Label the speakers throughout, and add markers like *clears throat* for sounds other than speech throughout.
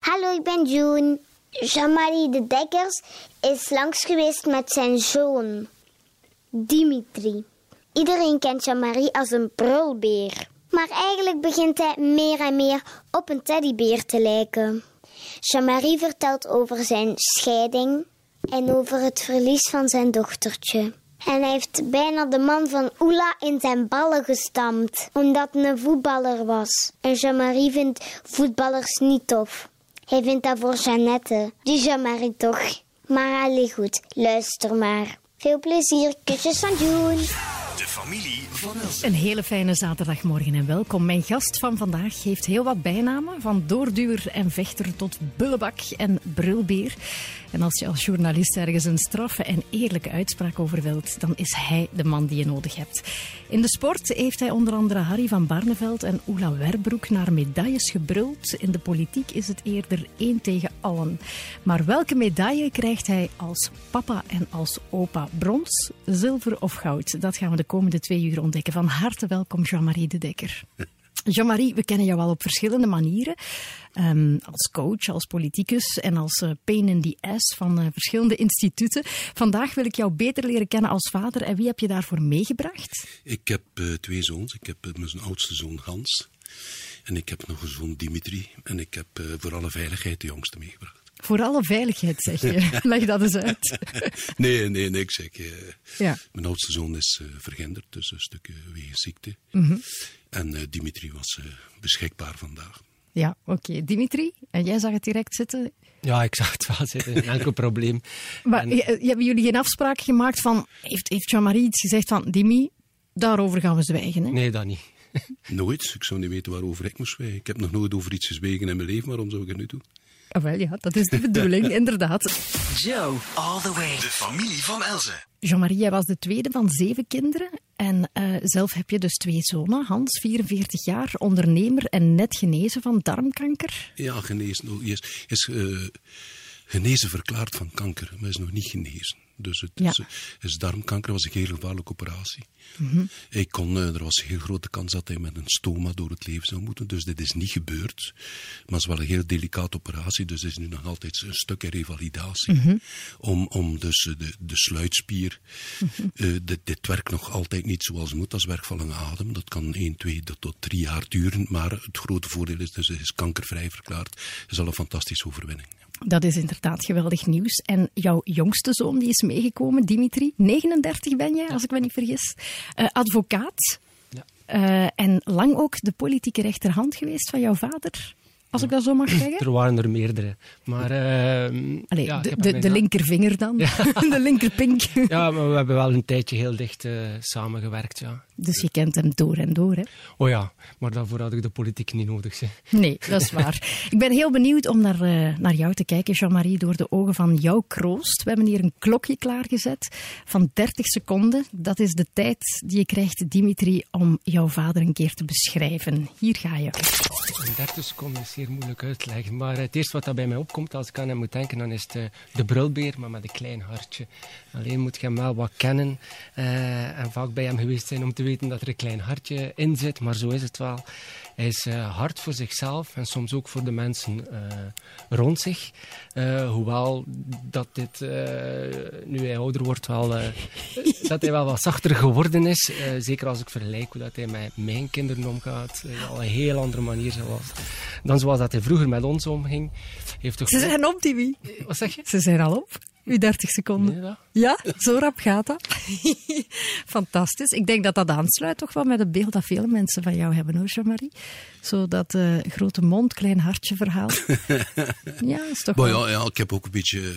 Speaker 1: Hallo, ik ben June. Jean-Marie de Dekkers is langs geweest met zijn zoon, Dimitri. Iedereen kent Jean-Marie als een brulbeer. Maar eigenlijk begint hij meer en meer op een teddybeer te lijken. Jean-Marie vertelt over zijn scheiding en over het verlies van zijn dochtertje. En hij heeft bijna de man van Oela in zijn ballen gestampt, omdat hij een voetballer was. En Jean-Marie vindt voetballers niet tof. Hij vindt dat voor Jeannette. Die Jean-Marie toch. Maar allee goed, luister maar. Veel plezier, kusjes van June.
Speaker 2: De familie
Speaker 3: Een hele fijne zaterdagmorgen en welkom. Mijn gast van vandaag heeft heel wat bijnamen, van doorduwer en vechter tot bullebak en brulbeer. En als je als journalist ergens een straffe en eerlijke uitspraak over wilt, dan is hij de man die je nodig hebt. In de sport heeft hij onder andere Harry van Barneveld en Oela Werbroek naar medailles gebruld. In de politiek is het eerder één tegen allen. Maar welke medaille krijgt hij als papa en als opa? Brons, zilver of goud? Dat gaan we de komende twee uur Van harte welkom, Jean-Marie de Dekker. Jean-Marie, we kennen jou al op verschillende manieren. Um, als coach, als politicus en als uh, pain in the ass van uh, verschillende instituten. Vandaag wil ik jou beter leren kennen als vader. En wie heb je daarvoor meegebracht?
Speaker 4: Ik heb uh, twee zoons. Ik heb mijn oudste zoon Hans. En ik heb nog een zoon Dimitri. En ik heb voor alle veiligheid de jongste meegebracht.
Speaker 3: Voor alle veiligheid, zeg je. Leg dat eens uit. *laughs*
Speaker 4: nee, nee, nee. Ik zeg, ja. mijn oudste zoon is verhinderd, dus een stuk wegens ziekte. Mm -hmm. En uh, Dimitri was uh, beschikbaar vandaag.
Speaker 3: Ja, oké. Okay. Dimitri, en jij zag het direct zitten?
Speaker 5: Ja, ik zag het wel zitten. Geen enkel *laughs* probleem.
Speaker 3: Maar en... hebben jullie geen afspraak gemaakt van... Heeft, heeft Jean-Marie iets gezegd van... Dimi, daarover gaan we zwijgen, hè?
Speaker 5: Nee, dat niet. *laughs*
Speaker 4: nooit. Ik zou niet weten waarover ik moest zwijgen. Ik heb nog nooit over iets gezwegen in mijn leven. Waarom zou ik het nu doen?
Speaker 3: Ah, wel ja, dat is de bedoeling, *laughs* inderdaad.
Speaker 2: Joe, all the way. De familie van Elze.
Speaker 3: Jean-Marie, jij was de tweede van zeven kinderen. En uh, zelf heb je dus twee zonen. Hans, 44 jaar, ondernemer en net genezen van darmkanker.
Speaker 4: Ja, genezen. Is, is uh, genezen verklaard van kanker, maar is nog niet genezen. Dus het ja. is, is, darmkanker, was een heel gevaarlijke operatie. Mm -hmm. ik kon, uh, er was een heel grote kans dat hij met een stoma door het leven zou moeten. Dus dit is niet gebeurd. Maar het is wel een heel delicate operatie. Dus het is nu nog altijd een stukje revalidatie. Mm -hmm. om, om dus de, de sluitspier. Mm -hmm. uh, dit, dit werkt nog altijd niet zoals het moet. Dat is werk van lange adem. Dat kan 1, 2 tot 3 jaar duren. Maar het grote voordeel is, dus het is kankervrij verklaard. Dat is al een fantastische overwinning.
Speaker 3: Dat is inderdaad geweldig nieuws. En jouw jongste zoon die is meegekomen, Dimitri. 39 ben jij, als ik me niet vergis. Uh, advocaat. Ja. Uh, en lang ook de politieke rechterhand geweest van jouw vader. Als ik dat zo mag *clears throat* zeggen?
Speaker 5: Er waren er meerdere. Maar, uh,
Speaker 3: Allee, ja, de, de, de linkervinger dan? Ja. *laughs* de linkerpink?
Speaker 5: ja, maar we hebben wel een tijdje heel dicht uh, samengewerkt, ja.
Speaker 3: Dus je kent hem door en door, hè?
Speaker 5: Oh ja, maar daarvoor had ik de politiek niet nodig, zeg.
Speaker 3: Nee, dat is waar. *laughs* ik ben heel benieuwd om naar, uh, naar jou te kijken, Jean-Marie, door de ogen van jouw kroost. We hebben hier een klokje klaargezet van 30 seconden. Dat is de tijd die je krijgt, Dimitri, om jouw vader een keer te beschrijven. Hier ga je.
Speaker 5: 30 seconden is zeer moeilijk uit te leggen. Maar het eerste wat dat bij mij opkomt als ik aan hem moet denken, dan is de brulbeer, maar met een klein hartje. Alleen moet je hem wel wat kennen uh, en vaak bij hem geweest zijn om te weten dat er een klein hartje in zit. Maar zo is het wel. Hij is uh, hard voor zichzelf en soms ook voor de mensen rond zich. hoewel dat dit, nu hij ouder wordt, wel, *laughs* dat hij wel wat zachter geworden is. zeker als ik vergelijk hoe dat hij met mijn kinderen omgaat. al een heel andere manier zoals, dan zoals dat hij vroeger met ons omging. Heeft toch
Speaker 3: Ze zijn op, Timmy.
Speaker 5: Wat zeg je?
Speaker 3: Ze zijn al op. Uw 30 seconden.
Speaker 5: Nee,
Speaker 3: ja, zo rap gaat dat. *laughs* Fantastisch. Ik denk dat dat aansluit toch wel met het beeld dat veel mensen van jou hebben, hoor, Jean-Marie. Zo dat uh, grote mond, klein hartje verhaal. *laughs* ja, is toch
Speaker 4: wel... ja, ja, ik heb ook een beetje,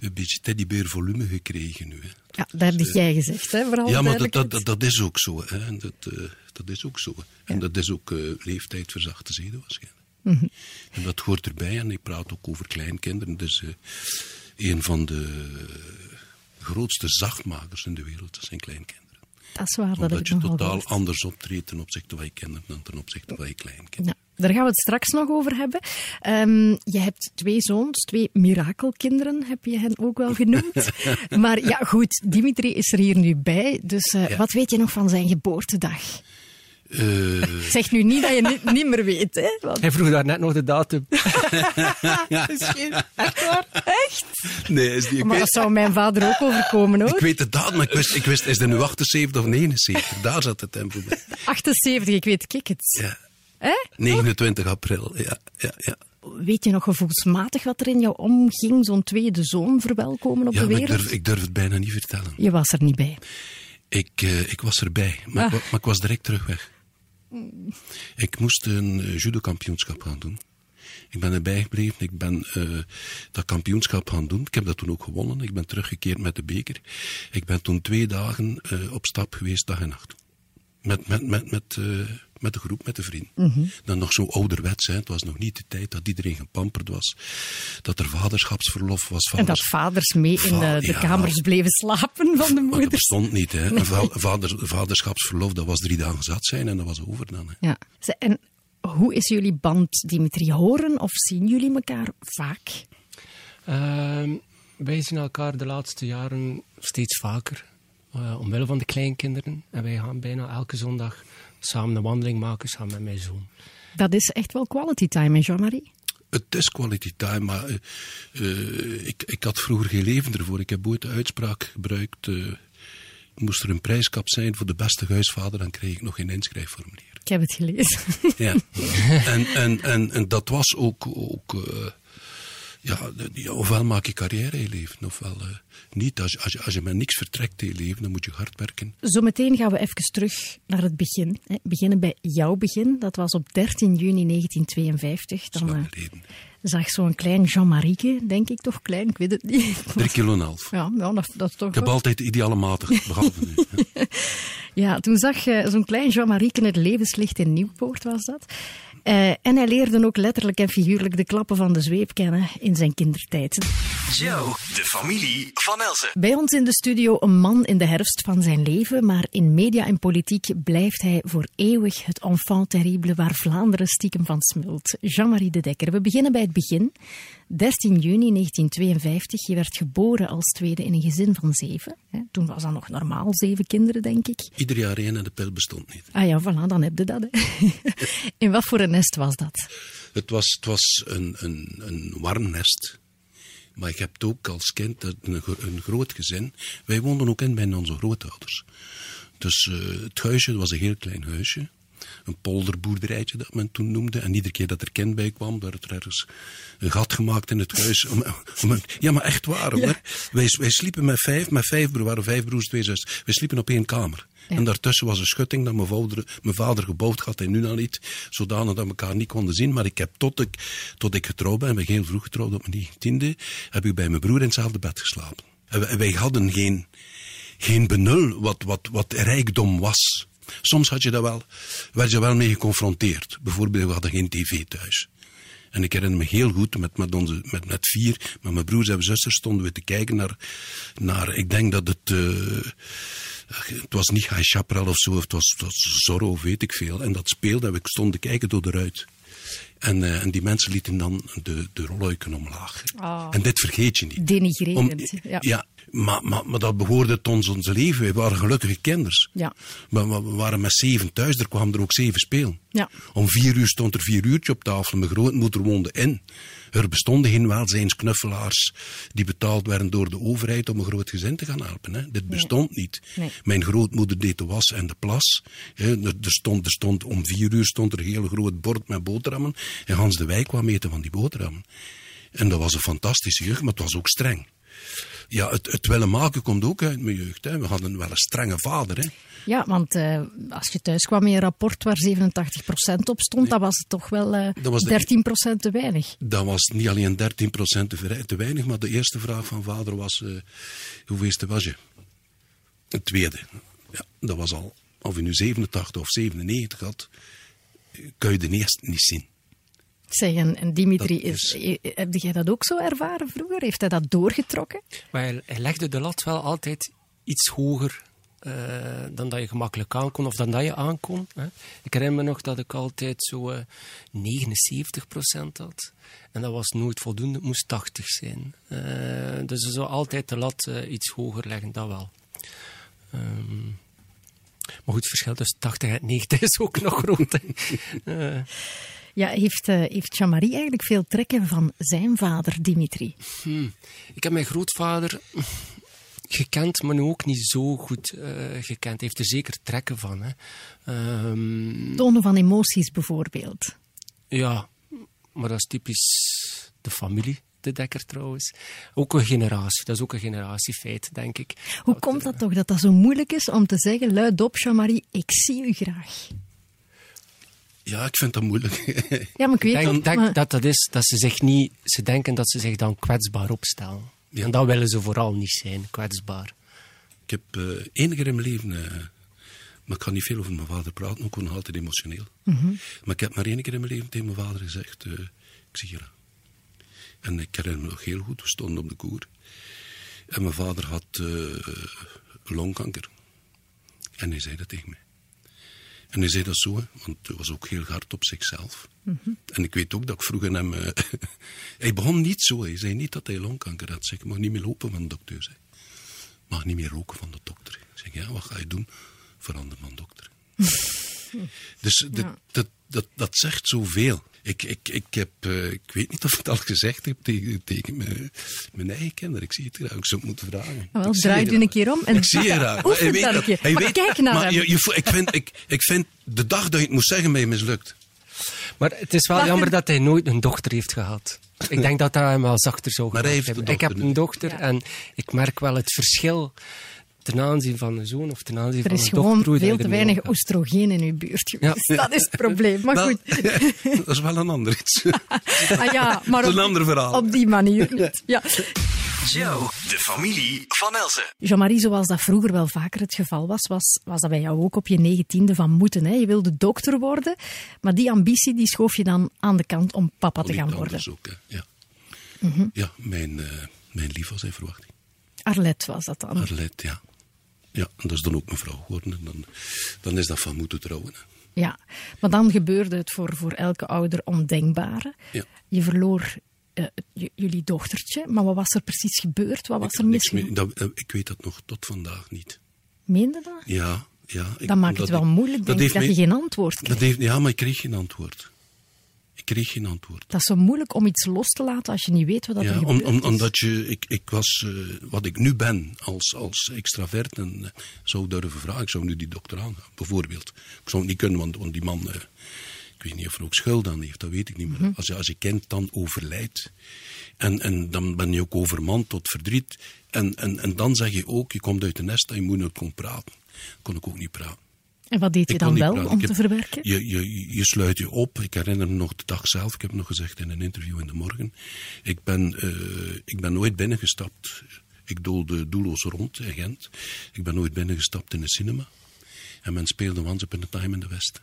Speaker 4: een beetje teddybeer volume gekregen nu. Hè.
Speaker 3: Ja, dat heb jij gezegd, hè? Vooral
Speaker 4: ja, maar dat, dat, dat, is ook zo. Hè. Dat, uh, dat is ook zo. En ja. dat is ook uh, leeftijd verzachte zeden waarschijnlijk. Mm -hmm. En dat hoort erbij. En ik praat ook over kleinkinderen. Dus een van de grootste zachtmakers in de wereld, dat zijn kleinkinderen.
Speaker 3: Dat is waar, dat
Speaker 4: Omdat
Speaker 3: ik
Speaker 4: je totaal
Speaker 3: gehoord.
Speaker 4: anders optreedt ten opzichte van je kinderen dan ten opzichte van je kleinkinderen.
Speaker 3: Ja, daar gaan we het straks nog over hebben. Um, je hebt twee zoons, twee mirakelkinderen, heb je hen ook wel genoemd. *laughs* maar ja, goed, Dimitri is er hier nu bij. Dus uh, ja. wat weet je nog van zijn geboortedag?
Speaker 4: Eh,
Speaker 3: Zeg nu niet dat je niet, niet meer weet, hè? Want
Speaker 5: Hij vroeg daar net nog de datum. *laughs*
Speaker 3: misschien... Echt waar? Echt?
Speaker 4: nee, is die,
Speaker 3: Maar dat zou mijn vader ook overkomen, hoor.
Speaker 4: ik weet de datum, maar ik wist, ik wist, is het nu 78 of 79? Daar zat het tempo bij.
Speaker 3: 78, ik weet ik het.
Speaker 4: Ja.
Speaker 3: Hè?
Speaker 4: 29 april, ja, ja, ja.
Speaker 3: Weet je nog gevoelsmatig wat er in jou omging, zo'n tweede zoon verwelkomen op
Speaker 4: Ja,
Speaker 3: de
Speaker 4: maar ik
Speaker 3: wereld?
Speaker 4: durf, ik durf het bijna niet vertellen.
Speaker 3: Je was er niet bij.
Speaker 4: Ik, eh, ik was erbij, maar,
Speaker 3: Ah.
Speaker 4: ik maar ik was direct terug weg. Ik moest een uh, judo-kampioenschap gaan doen. Ik ben erbij gebleven, ik ben eh, dat kampioenschap gaan doen. Ik heb dat toen ook gewonnen, ik ben teruggekeerd met de beker. Ik ben toen twee dagen eh, op stap geweest, dag en nacht. Met, met, met, met, eh, met de groep, met de vrienden. Dan nog zo ouderwets, hè. het was nog niet de tijd dat iedereen gepamperd was. Dat er vaderschapsverlof was.
Speaker 3: En dat
Speaker 4: vaders-
Speaker 3: vaders mee in de,
Speaker 4: Va-
Speaker 3: de
Speaker 4: ja.
Speaker 3: kamers bleven slapen van de
Speaker 4: Maar dat bestond niet, hè. Va- vaderschapsverlof, dat was drie dagen zat zijn en dat was over dan. Hè.
Speaker 3: Ja. En hoe is jullie band, Dimitri? Horen of zien jullie elkaar vaak?
Speaker 5: Ehm, wij zien elkaar de laatste jaren steeds vaker. eh, omwille van de kleinkinderen. En wij gaan bijna elke zondag samen een wandeling maken, samen met mijn zoon.
Speaker 3: Dat is echt wel quality time, hè, Jean-Marie?
Speaker 4: Het is quality time, maar eh, eh, ik, ik had vroeger geen leven ervoor. Ik heb ooit de uitspraak gebruikt. eh, moest er een prijskap zijn voor de beste huisvader, dan kreeg ik nog geen inschrijfformulier.
Speaker 3: Ik heb het gelezen.
Speaker 4: Ja. *laughs* en, en, en, en dat was ook. ook eh, ja, ofwel maak je carrière in je leven, ofwel eh, niet. Als, je- als, als je met niks vertrekt in je leven, dan moet je hard werken.
Speaker 3: Zometeen gaan we even terug naar het begin. Hè. Beginnen bij jouw begin. Dat was op 13 juni 1952. Dan
Speaker 4: geleden.
Speaker 3: zag zo'n klein Jean-Marieke, denk ik toch klein, ik weet het niet. *laughs*
Speaker 4: Drie kilo en half.
Speaker 3: Ja, ja dat, dat is toch
Speaker 4: Ik heb altijd de ideale mate, *laughs* behalve nu.
Speaker 3: Ja, toen zag eh, zo'n klein Jean-Marieke het levenslicht in Nieuwpoort, was dat. Eh, en hij leerde ook letterlijk en figuurlijk de klappen van de zweep kennen in zijn kindertijd.
Speaker 2: Joe, de familie van Elze.
Speaker 3: Bij ons in de studio een man in de herfst van zijn leven, maar in media en politiek blijft hij voor eeuwig het enfant terrible waar Vlaanderen stiekem van smult. Jean-Marie de Dekker. We beginnen bij het begin. 13 juni 1952. Je werd geboren als tweede in een gezin van zeven. Toen was dat nog normaal, zeven kinderen, denk ik.
Speaker 4: Ieder jaar één en de pil bestond niet.
Speaker 3: Ah ja, voilà, dan heb je dat. Hè. *laughs* In wat voor een nest was dat?
Speaker 4: Het was, het was een, een, een warm nest. Maar ik heb het ook als kind een, een groot gezin. Wij woonden ook in bij onze grootouders. Dus eh, het huisje was een heel klein huisje. Een polderboerderijtje dat men toen noemde. En iedere keer dat er kind bij kwam, werd er ergens een gat gemaakt in het huis. Om, om een- ja, maar echt waar hoor. Wij, wij sliepen met vijf, met vijf broers, waren vijf broers, twee zussen. Wij sliepen op één kamer. En daartussen was een schutting dat mijn vader, mijn vader gebouwd had en nu al niet. Zodanig dat we elkaar niet konden zien. Maar ik heb tot ik, tot ik getrouwd ben, ben ik heel vroeg getrouwd op mijn negentiende, heb ik bij mijn broer in hetzelfde bed geslapen. En wij, wij hadden geen, geen benul wat, wat, wat rijkdom was. Soms had je dat wel, werd je wel mee geconfronteerd. Bijvoorbeeld, we hadden geen tv thuis. En ik herinner me heel goed, met, met, onze, met, met vier, met mijn broers en zusters stonden we te kijken naar, naar ik denk dat het, eh, het was niet High Chaparral of zo, of het was, het was Zorro of weet ik veel. En dat speelde en we stonden te kijken door de ruit. En, eh, en die mensen lieten dan de, de rolluiken omlaag.
Speaker 3: Ah.
Speaker 4: En dit vergeet je niet.
Speaker 3: Denigrerend. ja.
Speaker 4: ja, maar, maar, maar dat behoorde tot ons, leven. We waren gelukkige kinders.
Speaker 3: Ja.
Speaker 4: We we waren met zeven thuis, er kwamen er ook zeven spelen.
Speaker 3: Ja.
Speaker 4: Om vier uur stond er vier uurtje op tafel. Mijn grootmoeder woonde in. Er bestonden geen welzijnsknuffelaars die betaald werden door de overheid om een groot gezin te gaan helpen. Hè. Dit bestond niet.
Speaker 3: Nee.
Speaker 4: Mijn grootmoeder deed de was en de plas. Hè. Er, er stond, er stond, om vier uur stond er een heel groot bord met boterhammen. En Hans de Wijk kwam eten van die boterhammen. En dat was een fantastische jeugd, maar het was ook streng. Ja, het, het willen maken komt ook uit mijn jeugd. Hè. We hadden wel een strenge vader. Hè.
Speaker 3: Ja, want eh, als je thuis kwam met een rapport waar 87% op stond, dan was het toch wel eh
Speaker 4: Dat was de-
Speaker 3: 13% te weinig.
Speaker 4: Dat was niet alleen 13% te, weinig, maar de eerste vraag van vader was: eh hoeveelste was je? Het tweede, ja, dat was al, of je nu 87 of 97 had, eh, kun je de eerste niet zien.
Speaker 3: Zeg, en, en Dimitri, is...
Speaker 4: is-
Speaker 3: eh, heb jij dat ook zo ervaren vroeger? Heeft hij dat doorgetrokken?
Speaker 5: Maar hij, hij legde de lat wel altijd iets hoger eh, dan dat je gemakkelijk aankon of dan dat je aankon. Hè. Ik herinner me nog dat ik altijd zo eh 79% had. En dat was nooit voldoende, het moest 80 zijn. Eh, dus je zou altijd de lat eh, iets hoger leggen, dat wel. Ehm, Maar goed, het verschil tussen 80 en 90 is ook nog groot. *laughs*
Speaker 3: Ja, heeft, uh, heeft Jean-Marie eigenlijk veel trekken van zijn vader, Dimitri?
Speaker 5: Hmm. Ik heb mijn grootvader gekend, maar nu ook niet zo goed uh, gekend. Hij heeft er zeker trekken van. Hè. Um,
Speaker 3: Tonen van emoties bijvoorbeeld.
Speaker 5: Ja, maar dat is typisch de familie. De Dekker trouwens. Ook een generatie. Dat is ook een generatiefeit, denk ik.
Speaker 3: Hoe dat, komt dat uh, toch, dat dat zo moeilijk is om te zeggen, luidop, Jean-Marie, ik zie u graag?
Speaker 4: Ja, ik vind dat moeilijk. *laughs*
Speaker 3: ja, maar ik weet
Speaker 5: denk,
Speaker 3: het,
Speaker 5: denk
Speaker 3: maar...
Speaker 5: dat dat is dat ze zich niet... Ze denken dat ze zich dan kwetsbaar opstellen. Ja. En dat willen ze vooral niet zijn, kwetsbaar.
Speaker 4: Ik heb uh, één keer in mijn leven... Uh, maar ik kan niet veel over mijn vader praten, ook nog altijd emotioneel.
Speaker 3: Mhm.
Speaker 4: Mm -hmm. Maar ik heb maar één keer in mijn leven tegen mijn vader gezegd... Uh, ik zie je. En ik herinner me nog heel goed, we stonden op de koer. En mijn vader had longkanker. En hij zei dat tegen mij. En hij zei dat zo, hè, want hij was ook heel hard op zichzelf.
Speaker 3: Mhm.
Speaker 4: Mm -hmm. En ik weet ook dat ik vroeg aan hem... Uh, *laughs* hij begon niet zo, hij zei niet dat hij longkanker had. Zeg, ik mag niet meer lopen van de dokter. Zei. mag niet meer roken van de dokter. Ik zeg, ja, wat ga je doen? Verander van dokter. *laughs* dus ja. dat, dat, dat, dat zegt zoveel. Ik, ik, ik, heb, uh, ik weet niet of ik het al gezegd heb tegen, tegen mijn, mijn eigen kinderen. Ik zie het graag. Ik zou het moeten vragen.
Speaker 3: Wel, draai je een keer om en
Speaker 4: ik zie *laughs* je.
Speaker 3: Oefen
Speaker 4: weet
Speaker 3: dat maar
Speaker 4: weet,
Speaker 3: kijk naar
Speaker 4: maar
Speaker 3: hem.
Speaker 4: je, je, ik, vind, ik, ik vind de dag dat je het moest zeggen, mij mislukt.
Speaker 5: Maar het is wel jammer dat hij nooit een dochter heeft gehad. Ik denk dat dat hem wel zachter zou
Speaker 4: Maar hij
Speaker 5: gemaakt
Speaker 4: heeft
Speaker 5: hebben. Ik heb een dochter
Speaker 3: Ja.
Speaker 5: en ik merk wel het verschil ten aanzien van een zoon of ten aanzien
Speaker 3: Er
Speaker 5: van
Speaker 3: is gewoon
Speaker 5: dochter. hoe dat
Speaker 3: veel
Speaker 5: je
Speaker 3: te weinig
Speaker 5: omgaat.
Speaker 3: oestrogeen in uw buurt geweest. *laughs* Dat is het probleem. Maar
Speaker 4: Wel,
Speaker 3: goed. *laughs*
Speaker 4: dat is wel een ander iets. *laughs*
Speaker 3: Ah ja, maar
Speaker 4: Dat is
Speaker 3: op,
Speaker 4: een ander verhaal.
Speaker 3: op die manier niet. Ja.
Speaker 2: Joe, de familie van Elsen.
Speaker 3: Jean-Marie, zoals dat vroeger wel vaker het geval was, was, was dat bij jou ook op je negentiende van moeten. Hè? Je wilde dokter worden, maar die ambitie die schoof je dan aan de kant om papa te gaan worden.
Speaker 4: ook, hè. Ja,
Speaker 3: Mhm.
Speaker 4: ja mijn, uh, mijn lief was zijn verwachting.
Speaker 3: Arlet was dat dan.
Speaker 4: Arlet, ja. Ja, en dat is dan ook mijn vrouw geworden. En dan, dan is dat van moeten trouwen. Hè.
Speaker 3: Ja, maar dan gebeurde het voor, voor elke ouder ondenkbare.
Speaker 4: Ja.
Speaker 3: Je verloor eh, jullie dochtertje, maar wat was er precies gebeurd? Wat was
Speaker 4: Ik
Speaker 3: er misgegaan?
Speaker 4: dat, eh, ik weet dat nog tot vandaag niet.
Speaker 3: Meende dat?
Speaker 4: Ja, ja. Ik,
Speaker 3: Dan maakt het wel
Speaker 4: ik-
Speaker 3: moeilijk, denk ik,
Speaker 4: heeft
Speaker 3: dat je geen antwoord
Speaker 4: dat
Speaker 3: krijgt.
Speaker 4: heeft, Ja, maar ik kreeg geen antwoord. Ik kreeg geen antwoord.
Speaker 3: Dat is zo moeilijk om iets los te laten als je niet weet wat dat
Speaker 4: Ja,
Speaker 3: er
Speaker 4: om,
Speaker 3: gebeurd
Speaker 4: om, omdat je, ik, ik was, eh, wat ik nu ben als, als extravert en eh, zou durven vragen, ik zou nu die dokter aangaan, bijvoorbeeld. Ik zou het niet kunnen, want, want die man, eh, ik weet niet of er ook schuld aan heeft, dat weet ik niet meer.
Speaker 3: Mhm.
Speaker 4: Als, je, als je kind dan overlijdt, en, en dan ben je ook overmand tot verdriet, en, en, en dan zeg je ook, je komt uit de nest en je moet nooit komen praten. kon ik ook niet praten.
Speaker 3: En wat deed je dan wel
Speaker 4: praten.
Speaker 3: om te verwerken?
Speaker 4: Je, je, je sluit je op. Ik herinner me nog de dag zelf. Ik heb nog gezegd in een interview in de morgen. Ik ben, eh, ik ben nooit binnengestapt. Ik doolde doelloos rond in Gent. Ik ben nooit binnengestapt in een cinema. En men speelde Once Upon a Time in the West.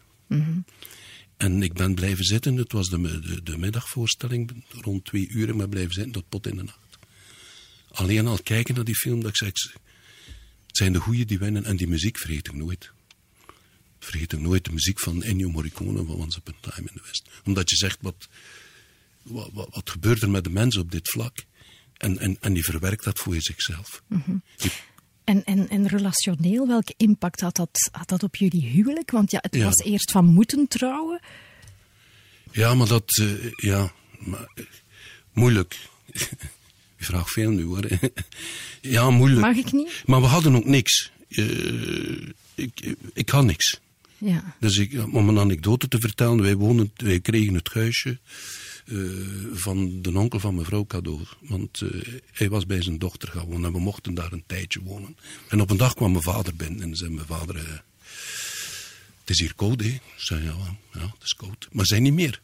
Speaker 4: En ik ben blijven zitten. Het was de, de, de middagvoorstelling. Rond twee uur. Maar blijven zitten tot pot in de nacht. Alleen al kijken naar die film. Dat ik zeg, het zijn de goeie die winnen. En die muziek vergeet ik nooit vergeet ik nooit de muziek van Ennio Morricone van Once Upon a Time in the West. Omdat je zegt, wat, wat, wat, gebeurt er met de mensen op dit vlak? En, en, en die verwerkt dat voor zichzelf. Die-
Speaker 3: En, en, en relationeel, welke impact had dat, had dat op jullie huwelijk? Want ja, het
Speaker 4: Ja.
Speaker 3: was eerst van moeten trouwen.
Speaker 4: ja, maar dat, eh, ja, maar, eh, moeilijk. *laughs* Je vraagt veel nu hoor. *laughs* ja, moeilijk.
Speaker 3: Mag ik niet?
Speaker 4: Maar we hadden ook niks. Eh, ik, ik had niks.
Speaker 3: Ja.
Speaker 4: Dus ik, om een anekdote te vertellen, wij, wonen, wij kregen het huisje eh, van de onkel van mevrouw cadeau. Want eh, hij was bij zijn dochter gaan wonen en we mochten daar een tijdje wonen. En op een dag kwam mijn vader binnen en zei mijn vader... eh, het is hier koud, hè? Ik zei, ja, ja, het is koud. Maar zij niet meer.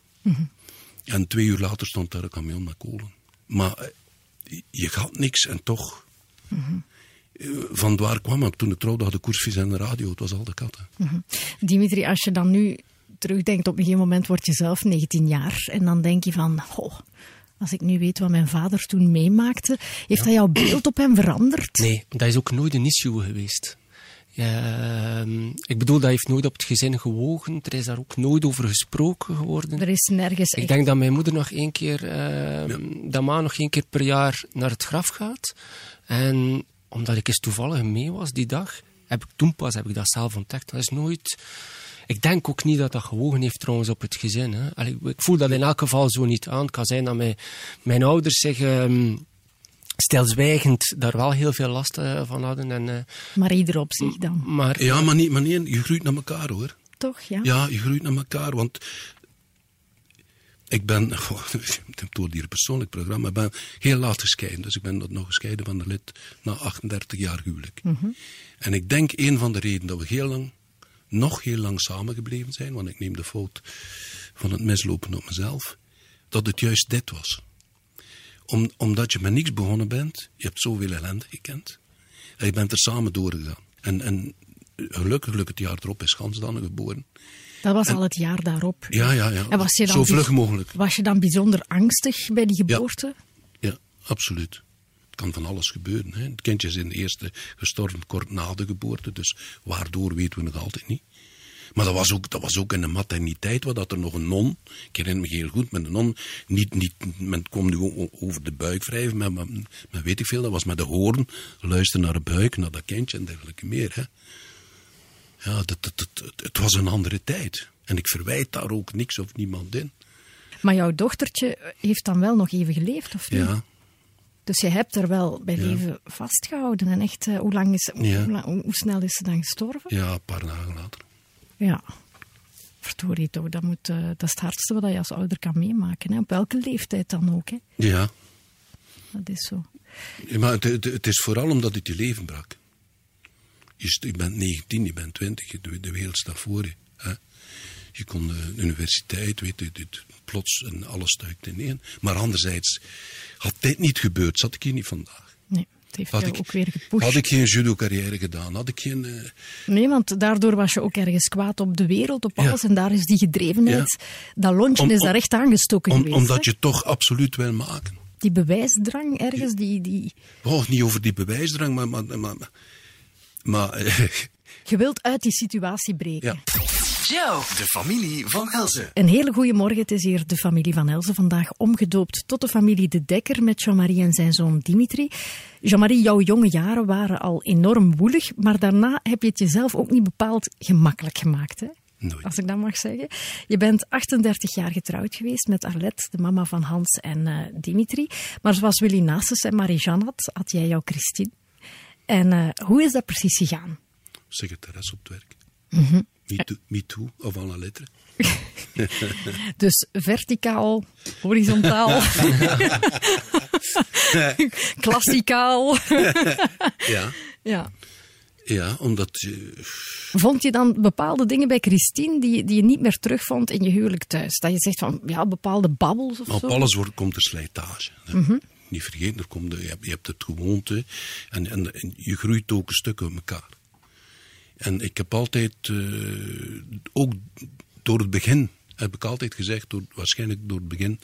Speaker 4: En twee uur later stond daar een camion met kolen. Maar je gaat niks en toch... eh, Van waar kwam ik? Toen ik trouwde had de koersvis en de radio. Het was al de katten.
Speaker 3: Dimitri, als je dan nu terugdenkt, op een gegeven moment word je zelf 19 jaar. En dan denk je van, goh, als ik nu weet wat mijn vader toen meemaakte, heeft dat jouw beeld op hem veranderd?
Speaker 5: Nee, dat is ook nooit een issue geweest. Ja, ehm, ik bedoel, dat heeft nooit op het gezin gewogen. Er is daar ook nooit over gesproken geworden.
Speaker 3: Er is nergens
Speaker 5: Ik
Speaker 3: echt...
Speaker 5: denk dat mijn moeder nog één keer, ehm, dat ma nog één keer per jaar naar het graf gaat. En omdat ik eens toevallig mee was die dag, heb ik toen pas heb ik dat zelf ontdekt. Dat is nooit... Ik denk ook niet dat dat gewogen heeft trouwens op het gezin. Hè. Allee, ik voel dat in elk geval zo niet aan. Het kan zijn dat mijn, mijn ouders zich um, stilzwijgend daar wel heel veel last uh, van hadden. En, uh,
Speaker 3: maar ieder op zich dan.
Speaker 5: Maar,
Speaker 4: ja, maar niet, maar niet, je groeit naar elkaar hoor.
Speaker 3: Toch, ja?
Speaker 4: Ja, je groeit naar elkaar. Want ik ben, *laughs* door die persoonlijk programma, ben heel laat gescheiden. Dus ik ben nog gescheiden van de lid na 38 jaar huwelijk.
Speaker 3: Mm -hmm.
Speaker 4: En ik denk een van de redenen dat we heel lang, nog heel lang samengebleven zijn, want ik neem de fout van het mislopen op mezelf, dat het juist dit was. Om, omdat je met niks begonnen bent, je hebt zoveel ellende gekend, en je bent er samen doorgegaan. En, en gelukkig, gelukkig het jaar erop is Gans dan geboren.
Speaker 3: Dat was en, al het jaar daarop.
Speaker 4: Ja, ja, ja.
Speaker 3: En was je dan
Speaker 4: Zo vlug mogelijk.
Speaker 3: Was je dan bijzonder angstig bij die geboorte?
Speaker 4: Ja, ja absoluut. Het kan van alles gebeuren. Hè. Het kindje is in de eerste gestorven kort na de geboorte, dus waardoor weten we nog altijd niet. Maar dat was ook, dat was ook in de materniteit, waar dat er nog een non, ik herinner me heel goed, met een non, niet, niet, men kwam nu over de buik wrijven, maar, maar, maar weet ik veel, dat was met de hoorn, luisteren naar de buik, naar dat kindje en dergelijke meer. Hè. Ja, dat, dat, dat, het was een andere tijd. En ik verwijt daar ook niks of niemand in.
Speaker 3: Maar jouw dochtertje heeft dan wel nog even geleefd, of niet?
Speaker 4: Ja.
Speaker 3: Dus je hebt er wel bij
Speaker 4: Ja.
Speaker 3: leven vastgehouden. En echt, uh, hoe, lang is, hoe,
Speaker 4: Ja.
Speaker 3: hoe, lang- hoe snel is ze dan gestorven?
Speaker 4: Ja, een paar dagen later.
Speaker 3: Ja. Verdorie toch, dat, moet, eh, dat is het hardste wat je als ouder kan meemaken. Hè? Op welke leeftijd dan ook. Hè?
Speaker 4: Ja,
Speaker 3: Dat is zo.
Speaker 4: Maar het, het, het is vooral omdat het je leven brak. Je, st- je bent 19, je bent 20, je- de, de wereld staat voor je. Hè? Je kon de universiteit, weet je, dit, plots en alles stuikt ineen. Maar anderzijds, had dit niet gebeurd, zat ik hier niet vandaag.
Speaker 3: Nee, het heeft
Speaker 4: Had ik,
Speaker 3: ook weer gepusht.
Speaker 4: had ik geen judo-carrière gedaan, had ik geen... eh,
Speaker 3: Nee, want daardoor was je ook ergens kwaad op de wereld, op
Speaker 4: Ja.
Speaker 3: alles. En daar is die gedrevenheid, dat lontje is daar echt aangestoken
Speaker 4: om-
Speaker 3: geweest.
Speaker 4: omdat
Speaker 3: hè?
Speaker 4: je toch absoluut wil maken.
Speaker 3: Die bewijsdrang ergens, die, die...
Speaker 4: Oh, niet over die bewijsdrang, maar... maar, maar, maar, maar, *laughs*
Speaker 3: Je wilt uit die situatie breken.
Speaker 4: ja.
Speaker 2: Joe, de familie van Elze.
Speaker 3: Een hele goede morgen. Het is hier de familie van Elze vandaag omgedoopt tot de familie De Dekker met Jean-Marie en zijn zoon Dimitri. Jean-Marie, jouw jonge jaren waren al enorm woelig, maar daarna heb je het jezelf ook niet bepaald gemakkelijk gemaakt. Hè?
Speaker 4: Nooit.
Speaker 3: Als ik dat mag zeggen. Je bent 38 jaar getrouwd geweest met Arlette, de mama van Hans en eh, Dimitri. Maar zoals Willy Nasses en Marie-Jeanne had, had jij jouw Christine. En eh, hoe is dat precies gegaan?
Speaker 4: secretaris op het werk.
Speaker 3: Mhm.
Speaker 4: Me too, me too, of alle letteren. *laughs*
Speaker 3: Dus verticaal, horizontaal, *laughs* klassikaal. *laughs*
Speaker 4: Ja,
Speaker 3: ja.
Speaker 4: ja omdat je...
Speaker 3: Vond je dan bepaalde dingen bij Christine die, die je niet meer terugvond in je huwelijk thuis? Dat je zegt van, ja, bepaalde babbels of
Speaker 4: Maar op
Speaker 3: zo?
Speaker 4: alles wordt, komt er slijtage.
Speaker 3: Mhm.
Speaker 4: Niet vergeten, er komt je, hebt, je hebt het gewoonte en, en, en je groeit ook een stuk uit elkaar. En ik heb altijd, eh, ook door het begin, heb ik altijd gezegd, door, waarschijnlijk door het begin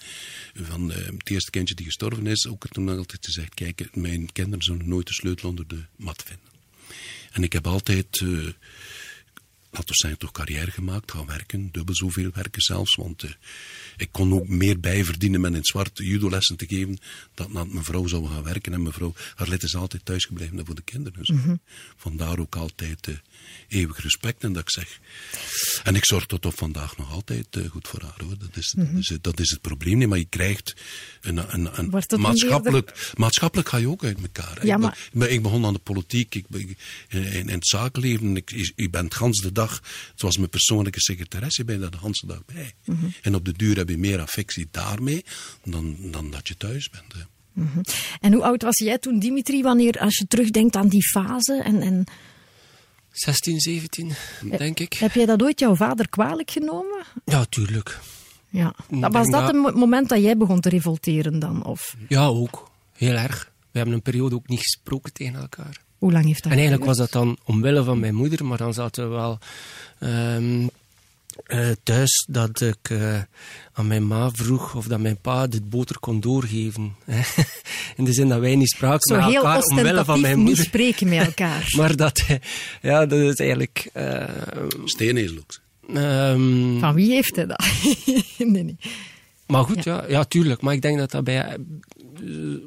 Speaker 4: van eh, het eerste kindje die gestorven is, ook toen altijd gezegd, kijk, mijn kinderen zullen nooit de sleutel onder de mat vinden. En ik heb altijd, eh, laten we zeggen, toch carrière gemaakt, gaan werken, dubbel zoveel werken zelfs, want eh, ik kon ook meer bijverdienen met in het zwart judolessen te geven, dan dat mijn vrouw zou gaan werken. En mijn vrouw, haar lid is altijd thuis gebleven voor de kinderen. Dus vandaar ook altijd eh, eeuwig respect en dat ik zeg. En ik zorg tot op vandaag nog altijd eh, goed voor haar, hoor. Dat is, dat, is, het- dat is het probleem niet, maar je krijgt een, een, een maatschappelijk, maatschappelijk ga je ook uit elkaar.
Speaker 3: Ja,
Speaker 4: Ik
Speaker 3: maar-
Speaker 4: ik, begon aan de politiek, ik, in, in het zakenleven. Ik, je- je bent gans de dag, het was mijn persoonlijke secretaresse, je bent daar de hele dag bij.
Speaker 3: Mhm.
Speaker 4: En op de duur heb je meer affectie daarmee dan, dan dat je thuis bent. Hè.
Speaker 3: En hoe oud was jij toen, Dimitri, wanneer, als je terugdenkt aan die fase? En, en
Speaker 5: 16, 17, denk ik.
Speaker 3: heb jij dat ooit jouw vader kwalijk genomen?
Speaker 5: Ja, tuurlijk.
Speaker 3: Ja. Was dat mo- moment dat jij begon te revolteren dan? Of
Speaker 5: Ja, ook. Heel erg. We hebben een periode ook niet gesproken tegen elkaar.
Speaker 3: Hoe lang heeft dat
Speaker 5: En eigenlijk was dat dan omwille van mijn moeder, maar dan zaten we wel ehm, eh, thuis dat ik eh, aan mijn ma vroeg of dat mijn pa dit boter kon doorgeven. hè. *laughs* In de zin dat wij niet spraken
Speaker 3: Zo
Speaker 5: met
Speaker 3: heel
Speaker 5: elkaar omwille van mijn
Speaker 3: niet
Speaker 5: moeder.
Speaker 3: spreken met elkaar. *laughs*
Speaker 5: Maar dat, eh, ja, dat is eigenlijk... eh,
Speaker 4: Steenezel ook.
Speaker 5: ehm,
Speaker 3: Van wie heeft hij dat? *laughs* nee, nee.
Speaker 5: Maar goed, ja. Ja, tuurlijk. Maar ik denk dat dat bij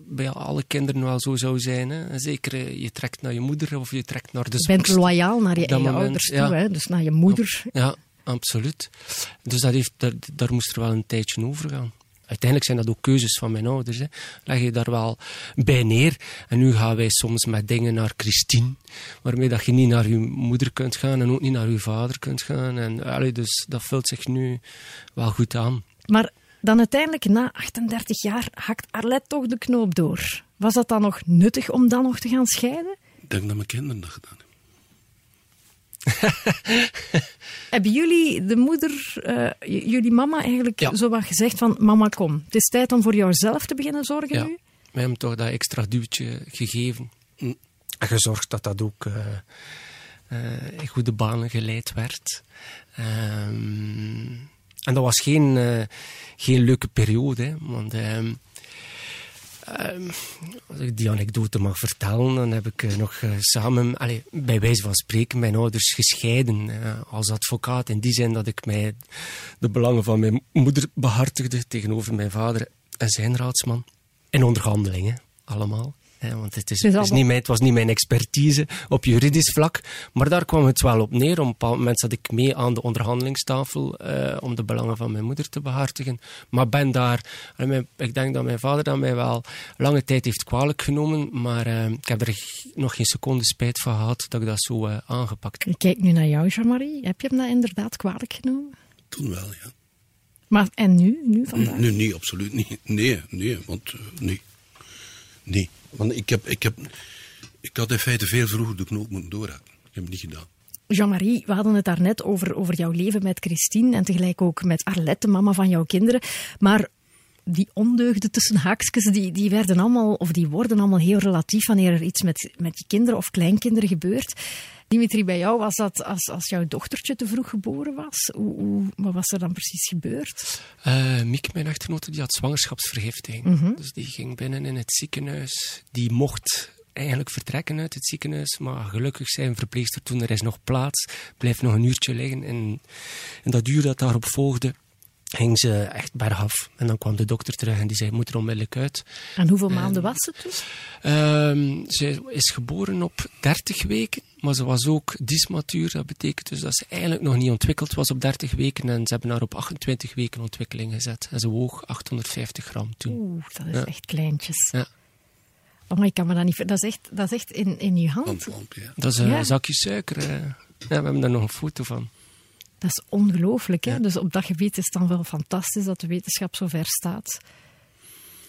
Speaker 5: bij alle kinderen wel zo zou zijn. Hè. Zeker, eh, je trekt naar je moeder of je trekt naar de
Speaker 3: Je bent loyaal naar je eigen
Speaker 5: moment,
Speaker 3: ouders toe,
Speaker 5: ja.
Speaker 3: hè? dus naar je moeder.
Speaker 5: Ja, absoluut. Dus dat heeft, daar, daar moest er wel een tijdje over gaan. Uiteindelijk zijn dat ook keuzes van mijn ouders. Hè. Leg je daar wel bij neer. En nu gaan wij soms met dingen naar Christine, waarmee dat je niet naar je moeder kunt gaan en ook niet naar je vader kunt gaan. En, allee, dus dat vult zich nu wel goed aan.
Speaker 3: Maar dan uiteindelijk, na 38 jaar, hakt Arlette toch de knoop door. Was dat dan nog nuttig om dan nog te gaan scheiden?
Speaker 4: Ik denk dat mijn kinderen dat gedaan hebben. *laughs*
Speaker 3: Hebben jullie, de moeder, eh, jullie mama eigenlijk
Speaker 5: Ja.
Speaker 3: zo wat gezegd van... Mama, kom, het is tijd om voor jouzelf te beginnen zorgen
Speaker 5: Ja.
Speaker 3: nu?
Speaker 5: Wij hebben toch dat extra duwtje gegeven. En gezorgd dat dat ook eh, eh, in goede banen geleid werd. Ehm, en dat was geen, eh, geen leuke periode. Hè, want ehm, ehm, als ik die anekdote mag vertellen, dan heb ik eh, nog eh, samen, allee, bij wijze van spreken, mijn ouders gescheiden als advocaat. In die zin dat ik mij de belangen van mijn moeder behartigde tegenover mijn vader en zijn raadsman. In onderhandelingen, allemaal. Hè, want het, is,
Speaker 3: Het is
Speaker 5: het, is
Speaker 3: allemaal-
Speaker 5: niet mijn, het was niet mijn expertise op juridisch vlak. Maar daar kwam het wel op neer. Op een bepaald moment zat ik mee aan de onderhandelingstafel eh, om de belangen van mijn moeder te behartigen. Maar ben daar... en mijn- Ik denk dat mijn vader dat mij wel lange tijd heeft kwalijk genomen. Maar eh, ik heb er nog geen seconde spijt van gehad dat ik dat zo eh, aangepakt heb.
Speaker 3: Ik kijk nu naar jou, Jean-Marie. Heb je hem dat inderdaad kwalijk genomen?
Speaker 4: Toen wel, ja.
Speaker 3: Maar en nu? Nu vandaag?
Speaker 4: Nu niet, absoluut niet. Nee, nee, want nee. Nee, want ik, heb, ik, heb, ik had in feite veel vroeger de knoop moeten doorhakken. Ik heb het niet gedaan.
Speaker 3: Jean-Marie, we hadden het daarnet over, over jouw leven met Christine en tegelijk ook met Arlette, mama van jouw kinderen. Maar die ondeugden tussen haakjes, die, die werden allemaal, of die worden allemaal heel relatief wanneer er iets met, met je kinderen of kleinkinderen gebeurt. Dimitri, bij jou was dat als, als jouw dochtertje te vroeg geboren was. Hoe, hoe, wat was er dan precies gebeurd?
Speaker 5: Eh Miek, mijn echtgenote, die had zwangerschapsvergiftiging.
Speaker 3: Mhm.
Speaker 5: Dus die ging binnen in het ziekenhuis. Die mocht eigenlijk vertrekken uit het ziekenhuis. Maar gelukkig zei een verpleegster toen er is nog plaats. Blijf nog een uurtje liggen. En, en dat uur dat daarop volgde, ging ze echt bergaf. En dan kwam de dokter terug en die zei, moet er onmiddellijk uit.
Speaker 3: En hoeveel maanden was het toen?
Speaker 5: Ehm, ze is geboren op 30 weken, maar ze was ook dysmatuur. Dat betekent dus dat ze eigenlijk nog niet ontwikkeld was op 30 weken. En ze hebben haar op 28 weken ontwikkeling gezet. En ze woog 850 gram toen.
Speaker 3: Oeh, dat is
Speaker 5: Ja.
Speaker 3: echt kleintjes.
Speaker 5: Ja.
Speaker 3: Oh, maar ik kan me dat niet... Dat is echt, dat is echt in, in je hand.
Speaker 4: Ja.
Speaker 5: Dat is een
Speaker 3: Ja.
Speaker 5: zakje suiker. eh. Ja, we hebben daar nog een foto van.
Speaker 3: Dat is ongelooflijk. Hè? Dus op dat gebied is het dan wel fantastisch dat de wetenschap zo ver staat.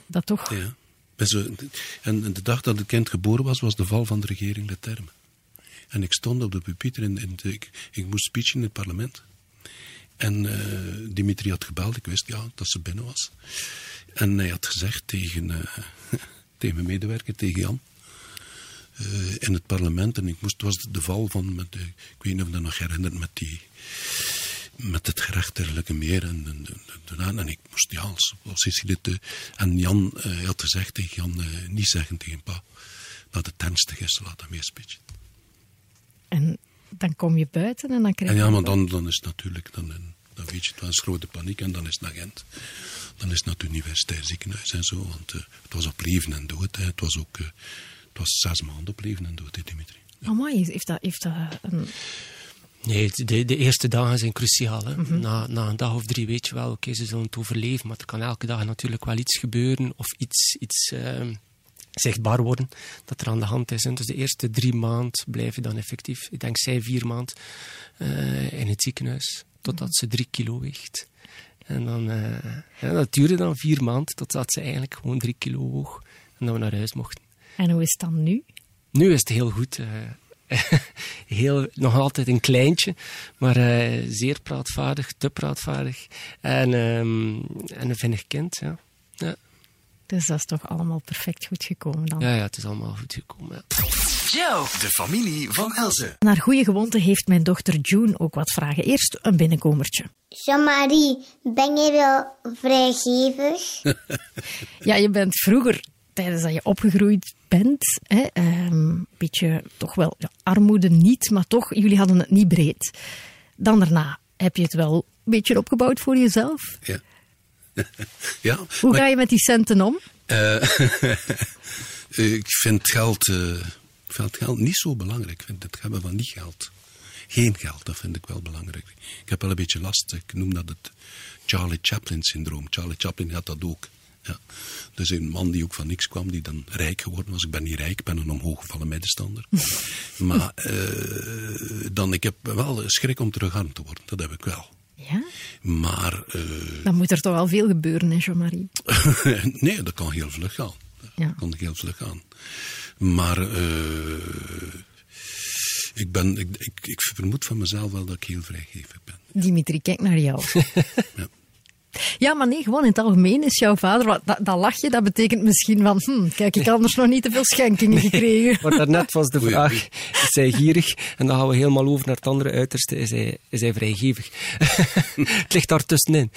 Speaker 3: Dat toch...
Speaker 4: Ja. En de dag dat het kind geboren was, was de val van de regering de termen. En ik stond op de pupieter en, en de- ik, ik moest speechen in het parlement. En eh, Dimitri had gebeld, ik wist ja, dat ze binnen was. En hij had gezegd tegen, *laughs* tegen mijn medewerker, tegen Jan, eh, in het parlement. En ik moest, het was de val van, met de, ik weet niet of je dat nog herinnert, met die met het gerechtelijke meer en, en, en, en, en ik moest, ja, als, als is dit, eh, en Jan eh, had gezegd tegen Jan, eh, niet zeggen tegen pa, dat het ernstig is, laat hem eerst pitchen.
Speaker 3: En dan kom je buiten en dan krijg
Speaker 4: En
Speaker 3: je...
Speaker 4: ja, maar dan, dan is het natuurlijk, dan, dan weet je, het was grote paniek en dan is het naar Gent. Dan is het naar het universitair ziekenhuis en zo, want het was op leven en dood. Hè. Het was ook, het was zes maanden op leven en dood, Dimitri.
Speaker 3: Amai, heeft dat, heeft dat een...
Speaker 5: Nee, de, de eerste dagen zijn cruciaal. Hè.
Speaker 3: Mhm.
Speaker 5: na, na een dag of drie weet je wel, oké, ze zullen het overleven. Maar er kan elke dag natuurlijk wel iets gebeuren of iets, iets ehm, zichtbaar worden dat er aan de hand is. hè. Dus de eerste drie maanden blijven dan effectief, ik denk zij vier maanden, eh, in het ziekenhuis. Totdat ze drie kilo weegt. En dan, eh, ja, dat duurde dan vier maanden totdat ze eigenlijk gewoon drie kilo woog. En dat we naar huis mochten.
Speaker 3: En hoe is het dan nu?
Speaker 5: Nu is het heel goed. eh, *laughs* heel, nog altijd een kleintje, maar eh, zeer praatvaardig, te praatvaardig. En, ehm, en een vinnig kind, ja. Ja,
Speaker 3: Dus dat is toch allemaal perfect goed gekomen dan.
Speaker 5: ja, ja het is allemaal goed gekomen. Ja.
Speaker 2: Joe, de familie van Elze.
Speaker 3: Naar goede gewoonte heeft mijn dochter June ook wat vragen. Eerst een binnenkomertje.
Speaker 1: Jean-Marie, ben jij wel vrijgevig? *laughs*
Speaker 3: Ja, je bent vroeger, tijdens dat je opgegroeid bent, hè, ehm, beetje toch wel ja, armoede niet, maar toch, jullie hadden het niet breed. Dan daarna heb je het wel een beetje opgebouwd voor jezelf.
Speaker 4: Ja. *laughs* ja,
Speaker 3: Hoe
Speaker 4: maar-
Speaker 3: ga je met die centen om?
Speaker 4: Eh, *laughs* ik vind geld, eh, ik vind geld niet zo belangrijk. Ik vind het hebben van niet geld. Geen geld, dat vind ik wel belangrijk. Ik heb wel een beetje last, ik noem dat het Charlie Chaplin-syndroom. Charlie Chaplin had dat ook. Ja. Dus een man die ook van niks kwam, die dan rijk geworden was. Ik ben niet rijk, ik ben een omhooggevallen middenstander. *laughs* maar uh, dan, ik heb wel schrik om terugarm te worden, dat heb ik wel.
Speaker 3: Ja?
Speaker 4: Maar... Uh,
Speaker 3: dan moet er toch wel veel gebeuren, hè, Jean-Marie? *laughs*
Speaker 4: nee, dat kan heel vlug gaan. Ja. Dat kan heel vlug gaan. Maar... Uh, ik, ben, ik, ik, ik vermoed van mezelf wel dat ik heel vrijgevig ben.
Speaker 3: Dimitri, kijk naar jou. *laughs* ja. Ja, maar nee, gewoon in het algemeen is jouw vader, dat, dat lachje, dat betekent misschien van, hm, kijk, ik anders nog niet te veel schenkingen gekregen.
Speaker 5: Maar daarnet was de vraag, is hij gierig? En dan gaan we helemaal over naar het andere uiterste, is hij, is hij vrijgevig? *laughs* het ligt daar tussenin.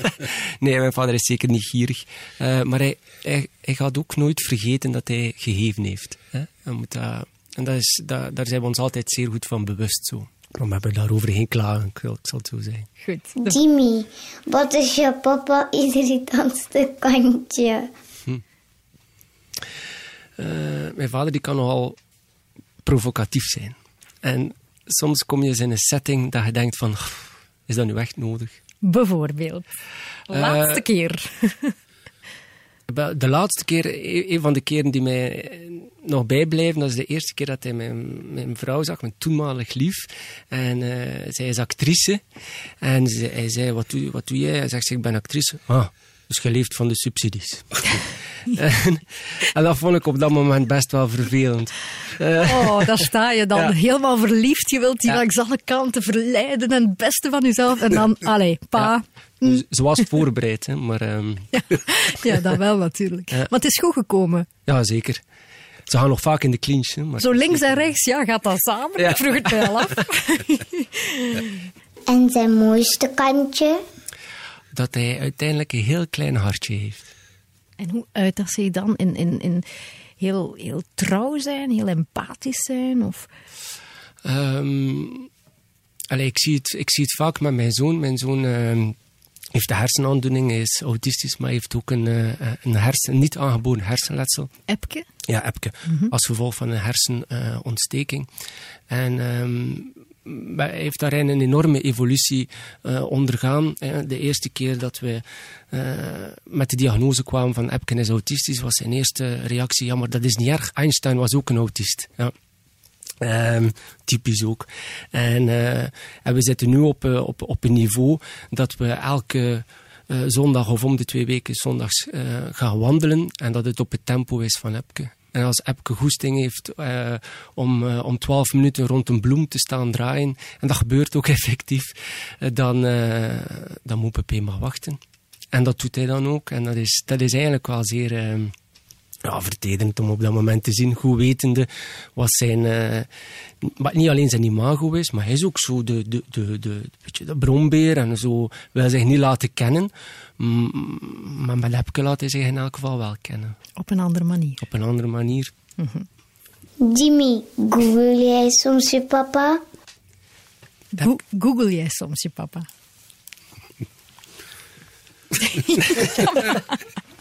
Speaker 5: *laughs* nee, mijn vader is zeker niet gierig. Uh, maar hij, hij, hij, gaat ook nooit vergeten dat hij gegeven heeft. Hè? Hij moet dat, en dat is, dat, daar zijn we ons altijd zeer goed van bewust zo. Maar we hebben daarover geen klagen, ik, ik zal het zo zeggen.
Speaker 3: Goed.
Speaker 1: Jimmy, wat is je papa irritantste kantje? Hm.
Speaker 5: Uh, mijn vader die kan nogal provocatief zijn. En soms kom je eens in een setting dat je denkt van, is dat nu echt nodig?
Speaker 3: Bijvoorbeeld. Laatste uh, keer. *laughs*
Speaker 5: De laatste keer, e-, een van de keren die mij nog bijblijven, dat is de eerste keer dat hij mijn, mijn vrouw zag, mijn toenmalig lief. En uh, zij is actrice. En ze, hij zei, wat doe, wat doe jij? Hij zegt, ik ben actrice. Ah, dus je leeft van de subsidies. *laughs* en, en, dat vond ik op dat moment best wel vervelend.
Speaker 3: oh, daar sta je dan *laughs* helemaal verliefd. Je wilt die ja. langs alle kanten verleiden en het beste van jezelf. En dan, *laughs* allee, pa,
Speaker 5: ja. Ze was voorbereid, hè, maar... Um...
Speaker 3: Ja, ja, dat wel natuurlijk. Maar het is goed gekomen.
Speaker 5: Ja, zeker. Ze gaan nog vaak in de clinch. Hè, maar
Speaker 3: Zo links en rechts, ja, gaat dat samen? Ja. Ik vroeg het mij al af. *laughs*
Speaker 1: En zijn mooiste kantje?
Speaker 5: Dat hij uiteindelijk een heel klein hartje heeft.
Speaker 3: En hoe uit dat zich dan? In, in, in heel, heel trouw zijn, heel empathisch zijn? Of...
Speaker 5: Um, allee, ik, zie het, ik zie het vaak met mijn zoon. Mijn zoon... Uh, heeft de hersenaandoening, hij is autistisch, maar heeft ook een, uh, een hersen, niet aangeboren hersenletsel.
Speaker 3: Epke?
Speaker 5: Ja, Epke. Mm -hmm. Als gevolg van een hersenontsteking. Uh, en um, hij heeft daarin een enorme evolutie uh, ondergaan. De eerste keer dat we met de diagnose kwamen van Epke is autistisch, was zijn eerste reactie, ja, maar dat is niet erg. Einstein was ook een autist. Ja. Um, typisch ook. En, uh, we zitten nu op, uh, op, op een niveau dat we elke uh, zondag of om de twee weken zondags gaan wandelen. En dat het op het tempo is van Epke. En als Epke goesting heeft om, om 12 minuten rond een bloem te staan draaien, en dat gebeurt ook *laughs* effectief, dan, dan moet Pepe maar wachten. En dat doet hij dan ook. En dat is, dat is eigenlijk wel zeer ehm, ja, vertederend om op dat moment te zien, goed wetende wat zijn, uh, niet alleen zijn imago is, maar hij is ook zo de, de, de, de, beetje de bronbeer en zo wil zich niet laten kennen. Maar met Lepke laat hij zich in elk geval wel kennen.
Speaker 3: Op een andere manier.
Speaker 5: Op een andere manier. Mm
Speaker 1: -hmm. Jimmy, google jij soms je papa?
Speaker 3: Go google jij soms je papa? *laughs* *laughs*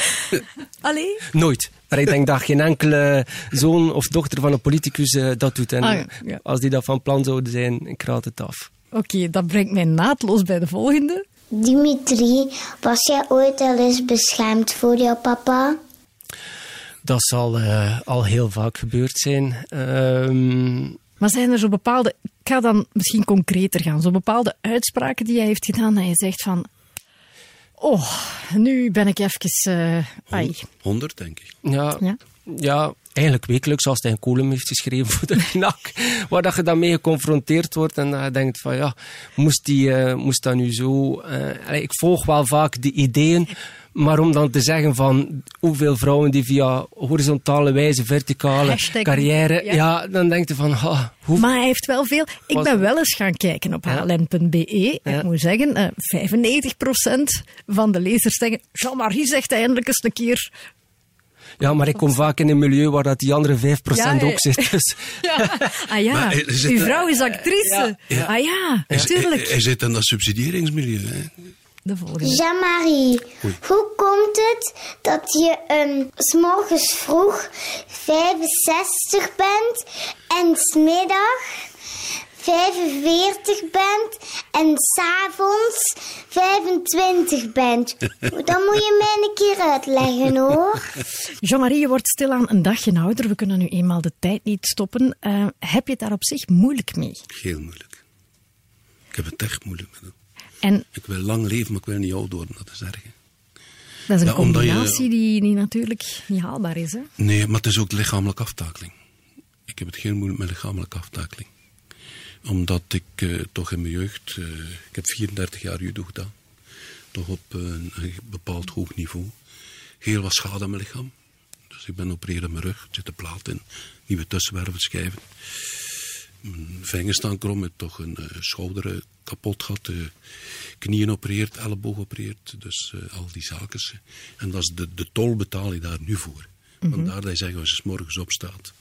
Speaker 3: *laughs* Allee?
Speaker 5: Nooit. Maar ik denk dat geen enkele zoon of dochter van een politicus uh, dat doet. En ah, ja. als die dat van plan zouden zijn, ik raad het af.
Speaker 3: Oké, okay, dat brengt mij naadloos bij de volgende.
Speaker 1: Dimitri, was jij ooit al eens beschermd voor jouw papa?
Speaker 5: Dat zal uh, al heel vaak gebeurd zijn. Um...
Speaker 3: Maar zijn er zo bepaalde, ik ga dan misschien concreter gaan, zo bepaalde uitspraken die jij heeft gedaan dat je zegt van, Oh, nu ben ik even... Uh,
Speaker 4: 100, denk ik.
Speaker 5: Ja, ja, ja. Eigenlijk wekelijks als hij een column heeft geschreven *laughs* voor de knak, waar dat je dan mee geconfronteerd wordt en dat je denkt van ja, moest, die, uh, moest dat nu zo... Uh, ik volg wel vaak de ideeën, maar om dan te zeggen van hoeveel vrouwen die via horizontale wijze, verticale Hashtag, carrière, ja. ja. dan denkt je van, oh, hoe...
Speaker 3: Maar hij heeft wel veel. Ik ben wel eens gaan kijken op hln.be. Ja. Ik moet zeggen, uh, 95% van de lezers zeggen, Jean-Marie zegt eindelijk eens een keer
Speaker 5: ja, maar ik kom vaak in een milieu waar dat die andere 5% ja, ook zit. Dus. *laughs*
Speaker 3: Ja. Ah ja, uw vrouw is actrice. Ah ja, tuurlijk.
Speaker 4: Hij, hij zit in dat subsidieringsmilieu. Hè.
Speaker 3: de volgende.
Speaker 1: Jean-Marie, hoe komt het dat je um, s morgens vroeg 65 bent en smiddag 45 bent en s'avonds 25 bent? Dan moet je mij een keer uitleggen hoor.
Speaker 3: Jean-Marie, je wordt stilaan een dagje ouder. We kunnen nu eenmaal de tijd niet stoppen. Uh, heb je het daar op zich moeilijk mee?
Speaker 4: Heel moeilijk. Ik heb het echt moeilijk met hem.
Speaker 3: En
Speaker 4: Ik wil lang leven, maar ik wil niet oud worden, dat is erg. hè.
Speaker 3: dat is een
Speaker 4: Ja, omdat je-
Speaker 3: combinatie die, die natuurlijk niet haalbaar is. Hè?
Speaker 4: Nee, maar het is ook lichamelijke aftakeling. Ik heb het heel moeilijk met lichamelijke aftakeling. Omdat ik eh, toch in mijn jeugd, eh, ik heb 34 jaar judo gedaan. Toch op eh, een bepaald hoog niveau. Heel wat schade aan mijn lichaam. Dus ik ben opereren aan mijn rug, er zit een plaat in, nieuwe tussenwervelschijven. Mijn vingers staan krom, ik toch een schouder kapot gehad, eh, knieën opereerd, elleboog opereerd, dus al die zaken. En dat is de, de tol betaal je daar nu voor. Vandaar dat je zegt, als je 's morgens opstaat,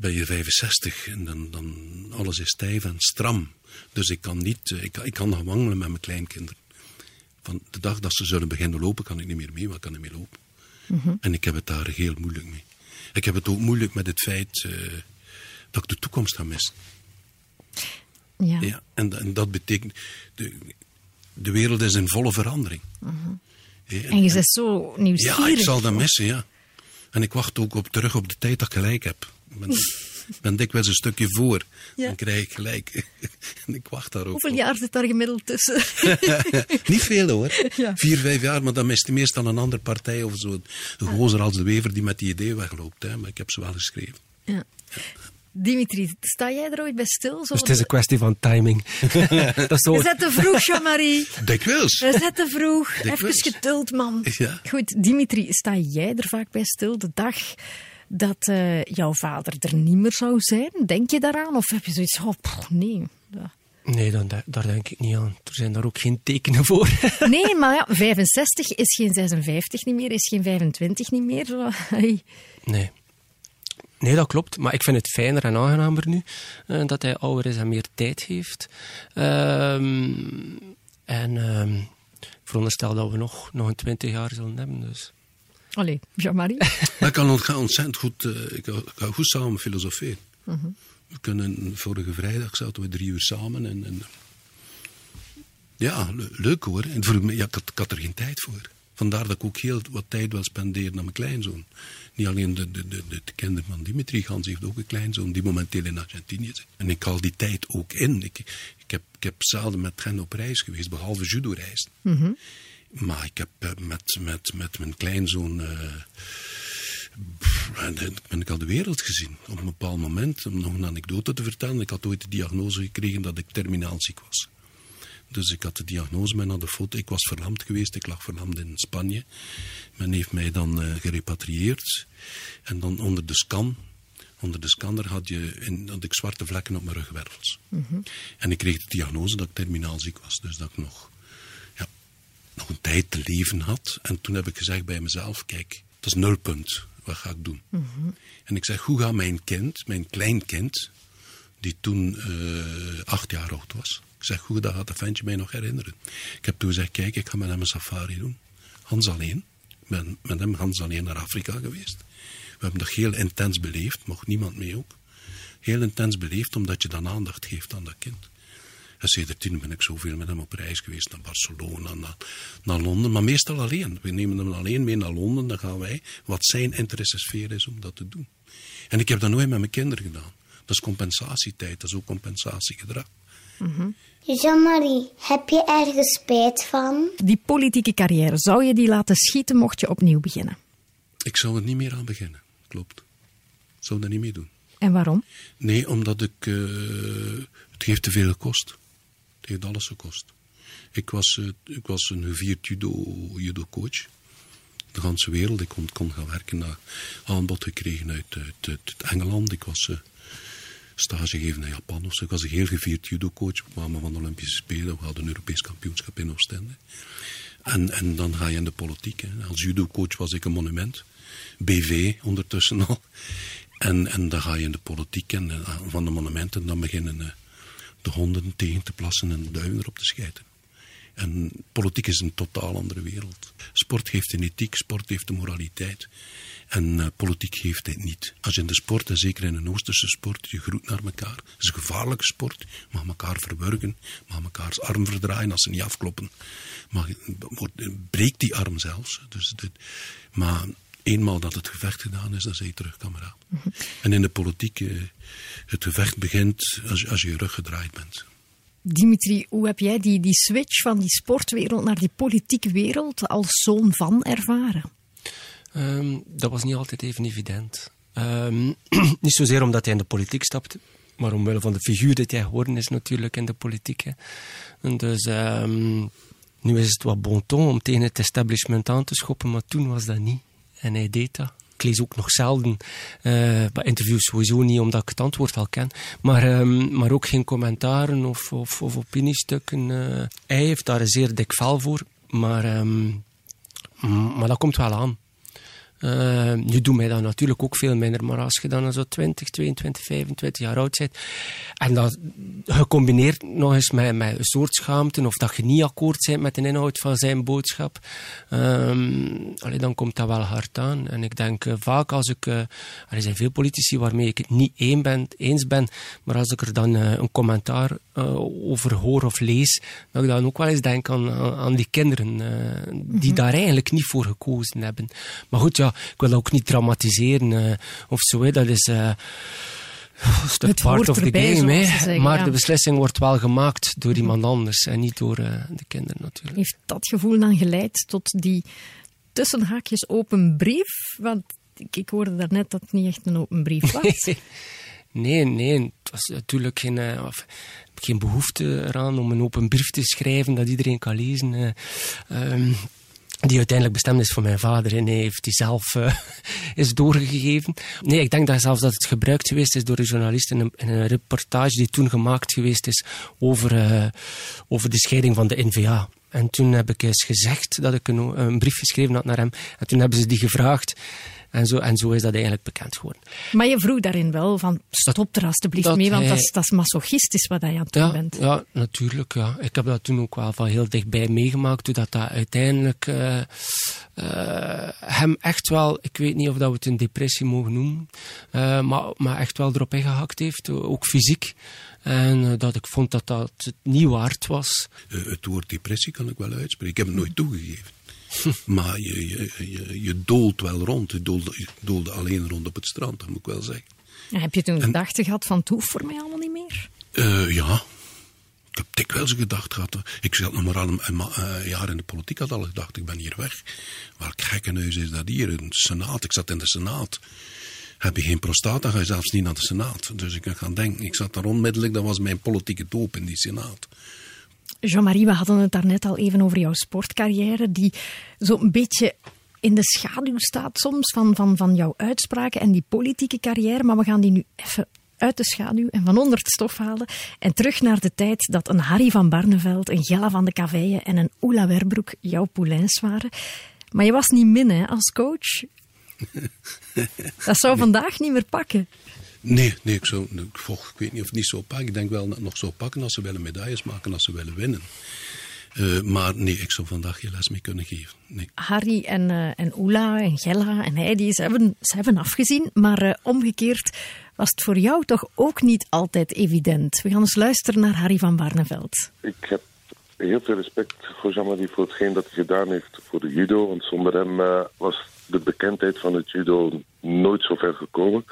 Speaker 4: ben je 65 en dan, dan alles is stijf en stram. Dus ik kan niet, eh, ik, kan- ik kan gaan wandelen met mijn kleinkinderen. Van de dag dat ze zullen beginnen lopen, kan ik niet meer mee, maar ik kan niet meer lopen. En ik heb het daar heel moeilijk mee. Ik heb het ook moeilijk met het feit eh, dat ik de toekomst ga missen.
Speaker 3: Ja.
Speaker 4: Ja, en, en dat betekent, de, de wereld is in volle verandering. Ja,
Speaker 3: En je bent zo
Speaker 4: ja,
Speaker 3: nieuwsgierig.
Speaker 4: ik zal dat missen, ja. En ik wacht ook op, terug op de tijd dat ik gelijk heb. Ik ben, ben dikwijls een stukje voor.
Speaker 3: Ja.
Speaker 4: Dan krijg ik gelijk. *laughs* en ik wacht daar ook
Speaker 3: Hoeveel
Speaker 4: op.
Speaker 3: jaar zit daar gemiddeld tussen? *laughs*
Speaker 4: Niet veel hoor.
Speaker 3: Ja.
Speaker 4: Vier, vijf jaar, maar dan mist hij meestal een andere partij of zo. Een gozer als de Wever die met die idee wegloopt. Hè. Maar ik heb ze wel geschreven.
Speaker 3: ja. Dimitri, sta jij er ooit bij stil? Zo
Speaker 5: Dus het is een kwestie van timing. *laughs* dat is zo.
Speaker 3: Je zet te vroeg, Jean-Marie.
Speaker 4: Dikwijls.
Speaker 3: Je zet te vroeg.
Speaker 4: Dikwijls.
Speaker 3: Even geduld, man.
Speaker 4: Ja.
Speaker 3: Goed, Dimitri, sta jij er vaak bij stil de dag dat eh, jouw vader er niet meer zou zijn? Denk je daaraan? Of heb je zoiets van, oh, nee. Ja.
Speaker 5: Nee, dan, daar denk ik niet aan. Er zijn daar ook geen tekenen voor. *laughs*
Speaker 3: Nee, maar ja, 65 is geen 56 niet meer, is geen 25 niet meer. Zo.
Speaker 5: Nee. Nee, dat klopt. Maar ik vind het fijner en aangenamer nu eh, dat hij ouder is en meer tijd heeft. Ehm, en ik veronderstel dat we nog, nog een twintig jaar zullen hebben. Dus.
Speaker 3: Allee, Jean-Marie. *laughs*
Speaker 4: Ik kan ont- ontzettend goed, eh, ik, ik ga goed samen filosoferen. We kunnen, vorige vrijdag zaten we drie uur samen. En, en ja, le- leuk hoor. En voor, ja, ik, had, ik had er geen tijd voor. Vandaar dat ik ook heel wat tijd wil spenderen aan mijn kleinzoon. Niet alleen de, de, de, de, de kinderen van Dimitri Gans heeft ook een kleinzoon die momenteel in Argentinië zit. En ik haal die tijd ook in. Ik, ik, heb, ik heb zelden met hen op reis geweest, behalve judo-reizen. Maar ik heb eh, met, met, met mijn kleinzoon. eh, pff, en dan ben ik al de wereld gezien. Op een bepaald moment, om nog een anekdote te vertellen. Ik had ooit de diagnose gekregen dat ik terminaal ziek was. Dus ik had de diagnose, men had de foto. Ik was verlamd geweest, ik lag verlamd in Spanje. Men heeft mij dan eh, gerepatrieerd. En dan onder de scan, onder de scanner had, je in, had ik zwarte vlekken op mijn rugwervels. En ik kreeg de diagnose dat ik terminaal ziek was. Dus dat ik nog, nog een tijd te leven had. En toen heb ik gezegd bij mezelf, kijk, dat is nulpunt. Wat ga ik doen? En ik zeg, hoe gaat mijn kind, mijn kleinkind, die toen eh, acht jaar oud was. Ik zeg, hoe dat gaat dat ventje mij nog herinneren? Ik heb toen gezegd, kijk, ik ga met hem een safari doen. Hans alleen. Ik ben met hem Hans alleen naar Afrika geweest. We hebben dat heel intens beleefd, mocht niemand mee ook. Heel intens beleefd, omdat je dan aandacht geeft aan dat kind. En sindsdien ben ik zoveel met hem op reis geweest, naar Barcelona, naar, naar Londen, maar meestal alleen. We nemen hem alleen mee naar Londen, dan gaan wij, wat zijn interessesfeer is om dat te doen. En ik heb dat nooit met mijn kinderen gedaan. Dat is compensatietijd, dat is ook compensatiegedrag.
Speaker 1: Jean-Marie, heb je ergens spijt van?
Speaker 3: Die politieke carrière, zou je die laten schieten mocht je opnieuw beginnen?
Speaker 4: Ik zou er niet meer aan beginnen, klopt. Ik zou dat niet meer doen.
Speaker 3: En waarom?
Speaker 4: Nee, omdat ik. eh, het heeft te veel gekost. Heeft alles gekost. Ik was, eh, ik was een gevierd judo, judo-coach. De hele wereld. Ik kon, kon gaan werken naar aanbod gekregen uit, uit, Engeland. Ik was eh, stage gegeven in Japan. of zo. Ik was een heel gevierd judo-coach. We kwamen van de Olympische Spelen. We hadden een Europees kampioenschap in Oostende. En, en dan ga je in de politiek. Hè. Als judo-coach was ik een monument. BV ondertussen al. En, en dan ga je in de politiek en eh, van de monumenten. Dan beginnen de honden tegen te plassen en de duiven erop te schijten. En politiek is een totaal andere wereld. Sport heeft een ethiek, sport heeft een moraliteit. En uh, politiek heeft dit niet. Als je in de sport, en zeker in een Oosterse sport, je groet naar elkaar. Het is een gevaarlijke sport. Mag elkaar verwurgen, mag elkaars arm verdraaien als ze niet afkloppen. Mag, breekt die arm zelfs. Dus dit, maar eenmaal dat het gevecht gedaan is, dan zeg je terug, kameraad. Mm -hmm. En in de politiek, uh, het gevecht begint als, als je je rug gedraaid bent.
Speaker 3: Dimitri, hoe heb jij die, die switch van die sportwereld naar die politieke wereld als zoon van ervaren?
Speaker 5: Um, dat was niet altijd even evident. Um, *clears throat* niet zozeer omdat hij in de politiek stapte, maar omwille van de figuur dat hij geworden is natuurlijk in de politiek. Hè. En dus um, nu is het wat bon ton om tegen het establishment aan te schoppen, maar toen was dat niet. En hij deed dat. Ik lees ook nog zelden uh, interviews sowieso niet, omdat ik het antwoord al ken. Maar, um, maar ook geen commentaren of, of, of opiniestukken. Uh, hij heeft daar een zeer dik vel voor, maar, um, maar dat komt wel aan. Uh, nu doet mij dat natuurlijk ook veel minder, maar als je dan zo 20, 22, 25 jaar oud bent en dat gecombineerd nog eens met, met een soort schaamte of dat je niet akkoord bent met de inhoud van zijn boodschap, um, allee, dan komt dat wel hard aan. En ik denk uh, vaak als ik, uh, er zijn veel politici waarmee ik het niet een ben, eens ben, maar als ik er dan een commentaar over hoor of lees, dat ik dan ook wel eens denk aan, aan die kinderen die mm -hmm. daar eigenlijk niet voor gekozen hebben. Maar goed, ja, ik wil ook niet dramatiseren uh, of zo. Hè. Dat is uh,
Speaker 3: het part of the game. Hè. Zeggen,
Speaker 5: maar
Speaker 3: ja.
Speaker 5: de beslissing wordt wel gemaakt door iemand anders en niet door uh, de kinderen natuurlijk.
Speaker 3: Heeft dat gevoel dan geleid tot die tussenhaakjes open brief? Want ik, ik hoorde daarnet dat het niet echt een open brief *laughs* was.
Speaker 5: nee, nee. Het was natuurlijk geen... Uh, geen behoefte eraan om een open brief te schrijven dat iedereen kan lezen. Uh, um, die uiteindelijk bestemd is voor mijn vader en hij heeft die zelf uh, *laughs* is doorgegeven. Nee, ik denk dat zelfs dat het gebruikt geweest is door een journalist in een, reportage die toen gemaakt geweest is over, uh, over de scheiding van de NVA. En toen heb ik eens gezegd dat ik een brief geschreven had naar hem. En toen hebben ze die gevraagd. En zo, en zo is dat eigenlijk bekend geworden.
Speaker 3: Maar je vroeg daarin wel van stop er alstublieft dat mee, want hij, dat, is, dat is masochistisch wat je aan het doen
Speaker 5: ja,
Speaker 3: bent.
Speaker 5: Ja, natuurlijk. Ja. Ik heb dat toen ook wel van heel dichtbij meegemaakt, toen dat, dat uiteindelijk uh, uh, hem echt wel, ik weet niet of dat we het een depressie mogen noemen, uh, maar, maar echt wel erop ingehakt heeft, ook fysiek. En dat ik vond dat dat het niet waard was.
Speaker 4: het woord depressie kan ik wel uitspreken. Ik heb het nooit toegegeven. *laughs* maar je, je, je, je doolt wel rond. Je doolde, je doolde alleen rond op het strand, dat moet ik wel zeggen.
Speaker 3: Heb je toen en, gedachten gehad van het hoeft voor mij allemaal niet meer?
Speaker 4: Uh, ja. Ik heb dikwijls gedacht gehad. Ik zat nog maar al een, een, jaar in de politiek, had al gedacht, ik ben hier weg. Welk gekkenhuis is dat hier? Een senaat, ik zat in de senaat. Heb je geen prostata, ga je zelfs niet naar de senaat. Dus ik kan gaan denken, ik zat daar onmiddellijk, dat was mijn politieke doop in die senaat.
Speaker 3: Jean-Marie, we hadden het daarnet al even over jouw sportcarrière, die zo'n beetje in de schaduw staat soms van, van, van jouw uitspraken en die politieke carrière. Maar we gaan die nu even uit de schaduw en van onder het stof halen. En terug naar de tijd dat een Harry van Barneveld, een Gella van de Caveille en een Oela Werbroek jouw poulains waren. Maar je was niet min hè, als coach. *laughs* Dat zou vandaag niet meer pakken.
Speaker 4: Nee, nee ik, zou, ik, volg, ik weet niet of het niet zo pakken. Ik denk wel dat het nog zo pakken als ze willen medailles maken, als ze willen winnen. Uh, maar nee, ik zou vandaag geen les mee kunnen geven. Nee.
Speaker 3: Harry en, uh, en Oela en Gella en Heidi, ze hebben, ze hebben afgezien. Maar uh, omgekeerd was het voor jou toch ook niet altijd evident. We gaan eens luisteren naar Harry van Barneveld.
Speaker 6: Ik heb heel veel respect voor Jean-Marie voor hetgeen dat hij gedaan heeft voor de judo. Want zonder hem was de bekendheid van het judo nooit zo ver gekomen.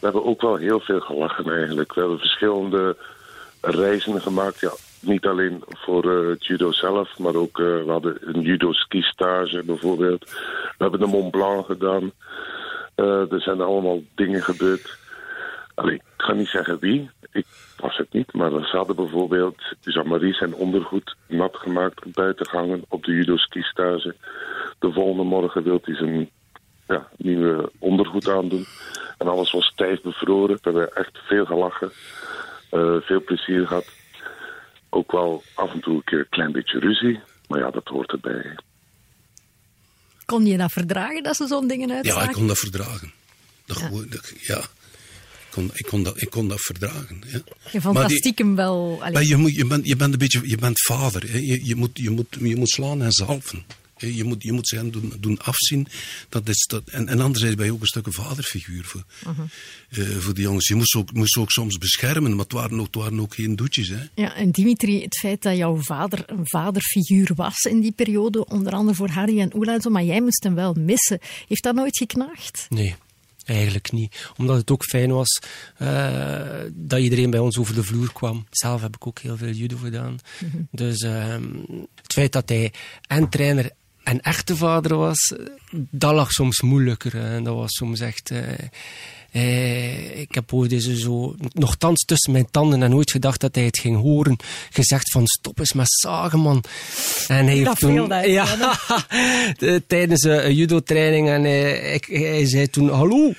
Speaker 6: We hebben ook wel heel veel gelachen eigenlijk. We hebben verschillende reizen gemaakt. Ja, niet alleen voor uh, judo zelf, maar ook uh, we hadden een judo ski stage bijvoorbeeld. We hebben de Mont Blanc gedaan. Uh, er zijn allemaal dingen gebeurd. Allee, ik ga niet zeggen wie. Ik was het niet, maar we hadden bijvoorbeeld Jean-Marie zijn ondergoed nat gemaakt buiten gehangen op de judo ski stage. De volgende morgen wil hij zijn ja, nieuwe ondergoed aandoen. En alles was stijf bevroren. We hebben echt veel gelachen. Uh, veel plezier gehad. Ook wel af en toe een keer een klein beetje ruzie. Maar ja, dat hoort erbij.
Speaker 3: Kon je dat verdragen, dat ze zo'n dingen uitzagen?
Speaker 4: Ja, ik kon dat verdragen. Dat ja. Gewoon, dat, ja. kon, ik, kon dat, ik kon dat verdragen. Ja.
Speaker 3: Je vond
Speaker 4: Maar
Speaker 3: dat
Speaker 4: die-
Speaker 3: stiekem wel...
Speaker 4: Maar je, moet, je, bent, je bent een beetje, je bent vader. Hè. Je, je, moet, je, moet, je moet slaan en zalven. Je moet, je moet ze hen doen, doen afzien. Dat is dat, en, en anderzijds ben je ook een stuk een vaderfiguur voor, eh, voor die jongens. Je moest ze ook, moest ook soms beschermen, maar het waren ook, het waren ook geen doetjes. Hè.
Speaker 3: Ja, en Dimitri, het feit dat jouw vader een vaderfiguur was in die periode, onder andere voor Harry en Oela en zo, maar jij moest hem wel missen. Heeft dat nooit geknaagd?
Speaker 5: Nee, eigenlijk niet. Omdat het ook fijn was eh, dat iedereen bij ons over de vloer kwam. Zelf heb ik ook heel veel judo gedaan. Dus ehm, het feit dat hij en trainer en echte vader was, eh, dat lag soms moeilijker. hè. En dat was soms echt... eh, eh, ik heb ooit eens zo, nogthans tussen mijn tanden en nooit gedacht dat hij het ging horen, gezegd van stop eens met zagen, man. En hij heeft
Speaker 3: Dat
Speaker 5: toen,
Speaker 3: dat,
Speaker 5: ja, de- tijdens een, een judo-training en hij, ik, hij zei toen, hallo,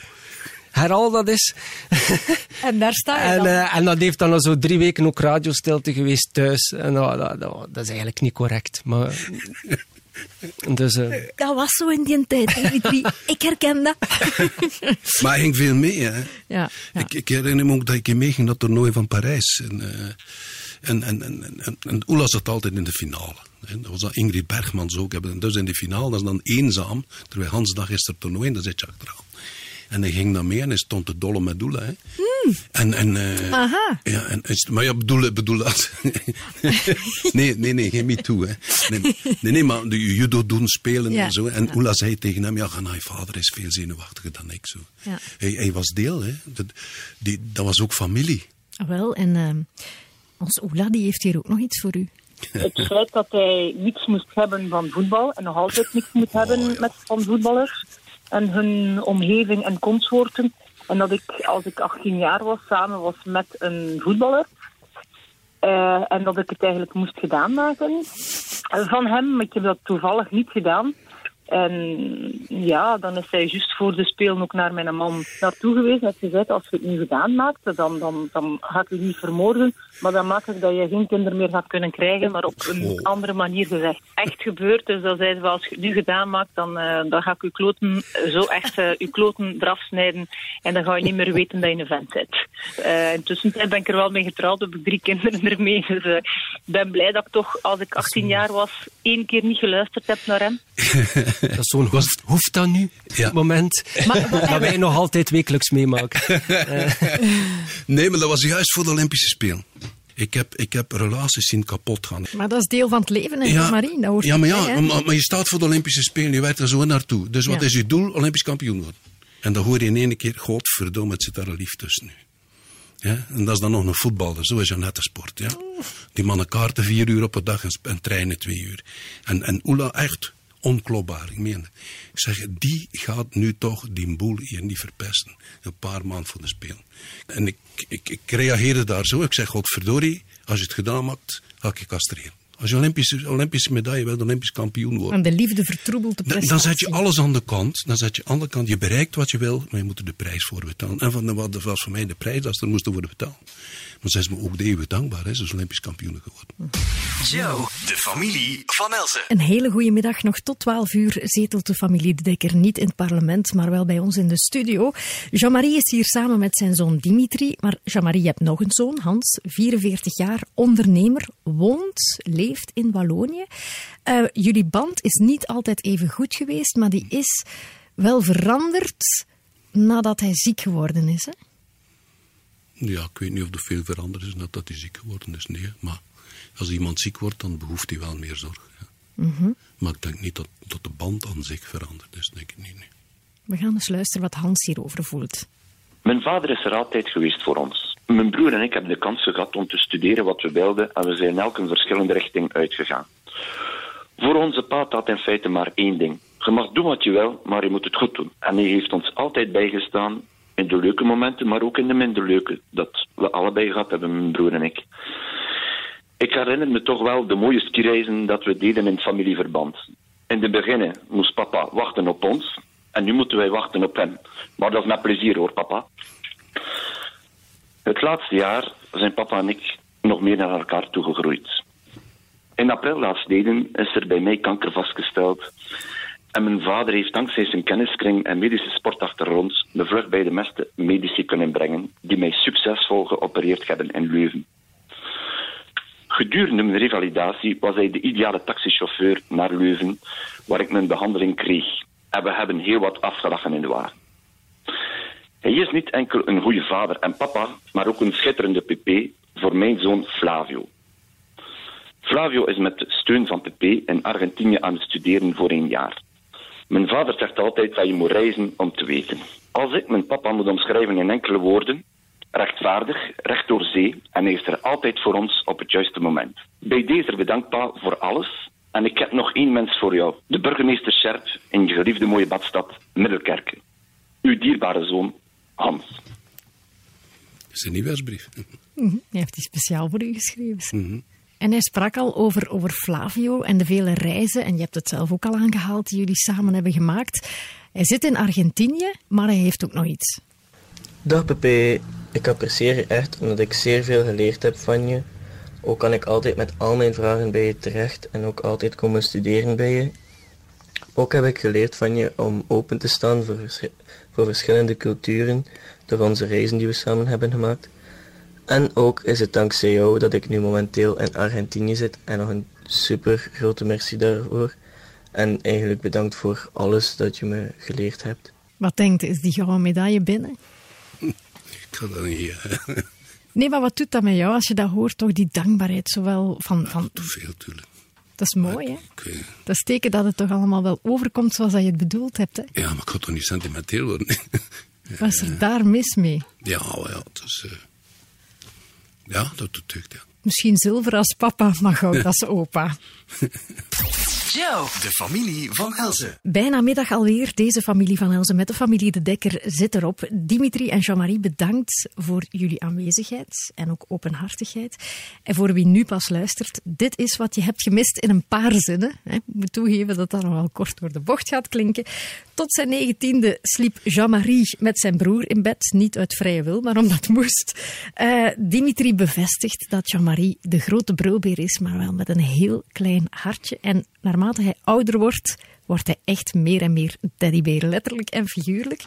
Speaker 5: herhaal dat eens. *laughs*
Speaker 3: En daar sta je
Speaker 5: En,
Speaker 3: dan.
Speaker 5: eh, en dat heeft dan al zo drie weken ook radiostilte geweest thuis. En dat, dat, dat is eigenlijk niet correct. Maar, dus, eh,
Speaker 3: Dat was zo in die tijd, *laughs* ik herken dat.
Speaker 4: Maar hij ging veel mee. Hè.
Speaker 3: Ja, ja.
Speaker 4: Ik, ik herinner me ook dat ik meeging naar het toernooi van Parijs. En, eh, en, en, en, en, en, en Oela zat altijd in de finale. Hè. Dat was dan Ingrid Bergmans ook. En Dus in de finale, dat is dan eenzaam. Terwijl Hans dag is er toernooi en dan zit je achteraan. En hij ging dan mee en hij stond te dolle met Oela. Hè. En, en, eh,
Speaker 3: Aha.
Speaker 4: Ja, en, maar ja, bedoel, bedoel dat. *laughs* nee, nee, nee, geen me toe. Hè. Nee, nee, nee, maar de judo doen, spelen
Speaker 3: Ja.
Speaker 4: en zo. En Oela zei tegen hem, ja, Ganai, vader is veel zenuwachtiger dan ik. Zo.
Speaker 3: Ja.
Speaker 4: Hij, hij was deel, hè. Dat, die, dat was ook familie.
Speaker 3: Ah, Wel, en ehm ons Oela die heeft hier ook nog iets voor u. *laughs*
Speaker 7: Het feit dat hij niets moest hebben van voetbal en nog altijd niets moet hebben met, van voetballers en hun omgeving en consorten. En dat ik, als ik 18 jaar was, samen was met een voetballer. Eh, en dat ik het eigenlijk moest gedaan maken van hem. Ik heb dat toevallig niet gedaan. En ja, dan is hij juist voor de spelen ook naar mijn man naartoe geweest. En heeft gezegd, als je het nu gedaan maakt, dan, dan, dan ga ik je niet vermoorden. Maar dan maak ik dat je geen kinderen meer gaat kunnen krijgen. Maar op een
Speaker 4: Oh.
Speaker 7: andere manier gezegd. Echt gebeurd. Dus dan zei ze, als je het nu gedaan maakt, dan, eh, dan ga ik je kloten zo echt eh, je kloten eraf snijden. En dan ga je niet meer weten dat je een vent bent. Eh intussen ben ik er wel mee getrouwd, heb ik drie kinderen ermee. Dus ik ben blij dat ik toch, als ik 18 jaar was, één keer niet geluisterd heb naar hem. *laughs* *laughs*
Speaker 5: dat is zo'n hoeft, hoeft dat nu? Op
Speaker 4: Ja.
Speaker 5: het moment dat wij nog altijd wekelijks meemaken. *laughs*
Speaker 4: Nee, maar dat was juist voor de Olympische Spelen. Ik heb, ik heb relaties zien kapot gaan.
Speaker 3: Maar dat is deel van het leven, hè, Marie? Dat hoort
Speaker 4: ja, maar, ja maar, maar je staat voor de Olympische Spelen, je werkt er zo naartoe. Dus wat
Speaker 3: Ja.
Speaker 4: is je doel? Olympisch kampioen worden. En dan hoor je in één keer, godverdomme, het zit daar een lief tussen nu. Ja? En dat is dan nog een voetballer, zo is een nette sport. Ja? Die mannen kaarten vier uur op een dag en, en trainen twee uur. En, en Oela, echt onklopbaar, ik meen. Ik zeg, die gaat nu toch die boel hier niet verpesten. Een paar maanden voor de Spelen. En ik, ik, ik reageerde daar zo. Ik zeg, godverdorie, als je het gedaan maakt, ga ik je castreren. Als je Olympische, Olympische medaille wilt, Olympisch kampioen worden.
Speaker 3: En de liefde vertroebelt de
Speaker 4: Dan,
Speaker 3: prestatie.
Speaker 4: dan zet je alles aan de kant. Dan zet je aan de kant. Je bereikt wat je wil, maar je moet er de prijs voor betalen. En van, wat was voor mij de prijs dat ze er moesten worden betaald. Maar ze is me ook de eeuwig dankbaar. Hè. Ze is Olympisch kampioen geworden.
Speaker 2: Joe, de familie van Elsen.
Speaker 3: Een hele goede middag. Nog tot 12 uur zetelt de familie De Dekker niet in het parlement, maar wel bij ons in de studio. Jean-Marie is hier samen met zijn zoon Dimitri. Maar Jean-Marie, je hebt nog een zoon, Hans, 44 jaar, ondernemer, woont, leeft in Wallonië. Eh, jullie band is niet altijd even goed geweest, maar die is wel veranderd nadat hij ziek geworden is. Hè?
Speaker 4: Ja, ik weet niet of er veel veranderd is nadat hij ziek geworden is. Nee, maar als iemand ziek wordt, dan behoeft hij wel meer zorg. Ja. Maar ik denk niet dat, dat de band aan zich veranderd is. Denk ik niet. nee.
Speaker 3: We gaan eens luisteren wat Hans hierover voelt.
Speaker 8: Mijn vader is er altijd geweest voor ons. Mijn broer en ik hebben de kans gehad om te studeren wat we wilden en we zijn elk een verschillende richting uitgegaan. Voor onze pa had in feite maar één ding. Je mag doen wat je wil, maar je moet het goed doen. En hij heeft ons altijd bijgestaan in de leuke momenten, maar ook in de minder leuke. Dat we allebei gehad hebben, mijn broer en ik. Ik herinner me toch wel de mooie skireizen dat we deden in familieverband. In het begin moest papa wachten op ons en nu moeten wij wachten op hem. Maar dat is met plezier hoor, papa. Het laatste jaar zijn papa en ik nog meer naar elkaar toegegroeid. In april laatstleden is er bij mij kanker vastgesteld. En mijn vader heeft dankzij zijn kenniskring en medische sportachtergrond de vlucht bij de meeste medici kunnen brengen die mij succesvol geopereerd hebben in Leuven. Gedurende mijn revalidatie was hij de ideale taxichauffeur naar Leuven, waar ik mijn behandeling kreeg. En we hebben heel wat afgelachen in de waar. Hij is niet enkel een goede vader en papa, maar ook een schitterende pp voor mijn zoon Flavio. Flavio is met steun van pp in Argentinië aan het studeren voor een jaar. Mijn vader zegt altijd dat je moet reizen om te weten. Als ik mijn papa moet omschrijven in enkele woorden, rechtvaardig, recht door zee en hij is er altijd voor ons op het juiste moment. Bij deze bedankt pa voor alles en ik heb nog één mens voor jou. De burgemeester Scherp in je geliefde mooie badstad Middelkerken. Uw dierbare zoon Hans.
Speaker 4: Dat is een nieuwsbrief.
Speaker 3: Mhm, Hij heeft die speciaal voor u geschreven. En hij sprak al over, over Flavio en de vele reizen, en je hebt het zelf ook al aangehaald, die jullie samen hebben gemaakt. Hij zit in Argentinië, maar hij heeft ook nog iets.
Speaker 9: Dag Pepe, ik apprecieer je echt omdat ik zeer veel geleerd heb van je. Ook kan ik altijd met al mijn vragen bij je terecht en ook altijd komen studeren bij je. Ook heb ik geleerd van je om open te staan voor, voor verschillende culturen door onze reizen die we samen hebben gemaakt. En ook is het dankzij jou dat ik nu momenteel in Argentinië zit en nog een super grote merci daarvoor. En eigenlijk bedankt voor alles dat je me geleerd hebt.
Speaker 3: Wat denkt, is die gouden medaille binnen?
Speaker 4: Ik ga dat niet...
Speaker 3: Nee, maar wat doet dat met jou als je dat hoort, toch die dankbaarheid, zowel van... van
Speaker 4: Te veel, tuurlijk.
Speaker 3: dat is mooi, hè?
Speaker 4: Eh,
Speaker 3: Dat is teken dat het toch allemaal wel overkomt zoals dat je het bedoeld hebt, hè?
Speaker 4: ja, maar ik ga toch niet sentimenteel worden.
Speaker 3: Wat is er daar mis mee?
Speaker 4: ja, wel, ja, het is... ja, dat doet deugd, ja.
Speaker 3: Misschien zilver als papa, maar goud als opa. *laughs*
Speaker 2: Joe, de familie van Elze.
Speaker 3: Bijna middag alweer. Deze familie van Elze met de familie De Dekker zit erop. Dimitri en Jean-Marie, bedankt voor jullie aanwezigheid en ook openhartigheid. En voor wie nu pas luistert, dit is wat je hebt gemist in een paar zinnen. hè. Ik moet toegeven dat dat nog wel kort door de bocht gaat klinken. Tot zijn negentiende sliep Jean-Marie met zijn broer in bed. Niet uit vrije wil, maar omdat het moest. Eh, Dimitri bevestigt dat Jean-Marie de grote brulbeer is, maar wel met een heel klein hartje. En naarmate hij ouder wordt, wordt hij echt meer en meer teddybeer, letterlijk en figuurlijk.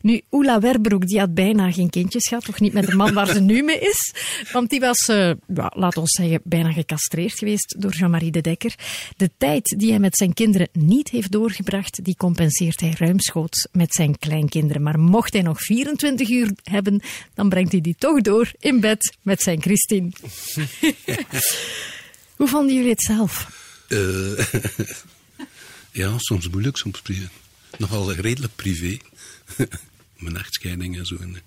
Speaker 3: Nu, Oela Werbroek, die had bijna geen kindjes gehad, toch niet met de man waar ze nu mee is. Want die was, ja, laat ons zeggen, bijna gecastreerd geweest door Jean-Marie de Dekker. De tijd die hij met zijn kinderen niet heeft doorgebracht, die compenseert hij ruimschoots met zijn kleinkinderen. Maar mocht hij nog 24 uur hebben, dan brengt hij die toch door in bed met zijn Christine. *laughs* Hoe vonden jullie het zelf?
Speaker 4: Eh, ja, soms moeilijk, soms privé. Nogal redelijk privé. *laughs* Mijn echtscheiding en zo. En, eh,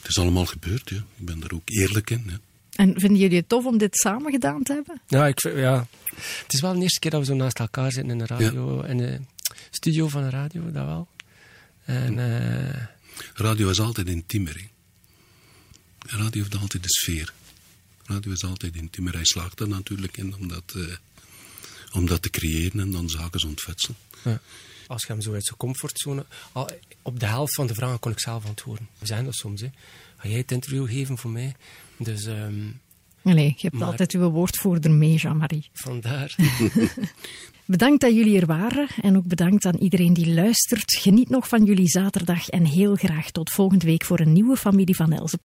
Speaker 4: het is allemaal gebeurd, ja. Ik ben daar ook eerlijk in. Ja.
Speaker 3: En vinden jullie het tof om dit samen gedaan te hebben?
Speaker 5: Ja, ik, vind- ja, het is wel de eerste keer dat we zo naast elkaar zitten in de radio, in de studio van de radio, dat wel. En eh,
Speaker 4: Radio is altijd intiemer. hè. Radio heeft altijd de sfeer. Radio is altijd intiemer. Hij slaagt er natuurlijk in om dat, eh, om dat te creëren en dan zaken te ontfutselen.
Speaker 5: ja, als je hem zo uit zijn comfortzone... Al, op de helft van de vragen kon ik zelf antwoorden. We zijn dat soms, hè. Ga jij het interview geven voor mij? Dus ehm,
Speaker 3: Nee, je hebt
Speaker 5: Maar-
Speaker 3: altijd uw woordvoerder mee, Jean-Marie.
Speaker 5: vandaar... *laughs* *laughs*
Speaker 3: Bedankt dat jullie er waren en ook bedankt aan iedereen die luistert. Geniet nog van jullie zaterdag en heel graag tot volgende week voor een nieuwe familie van Elze.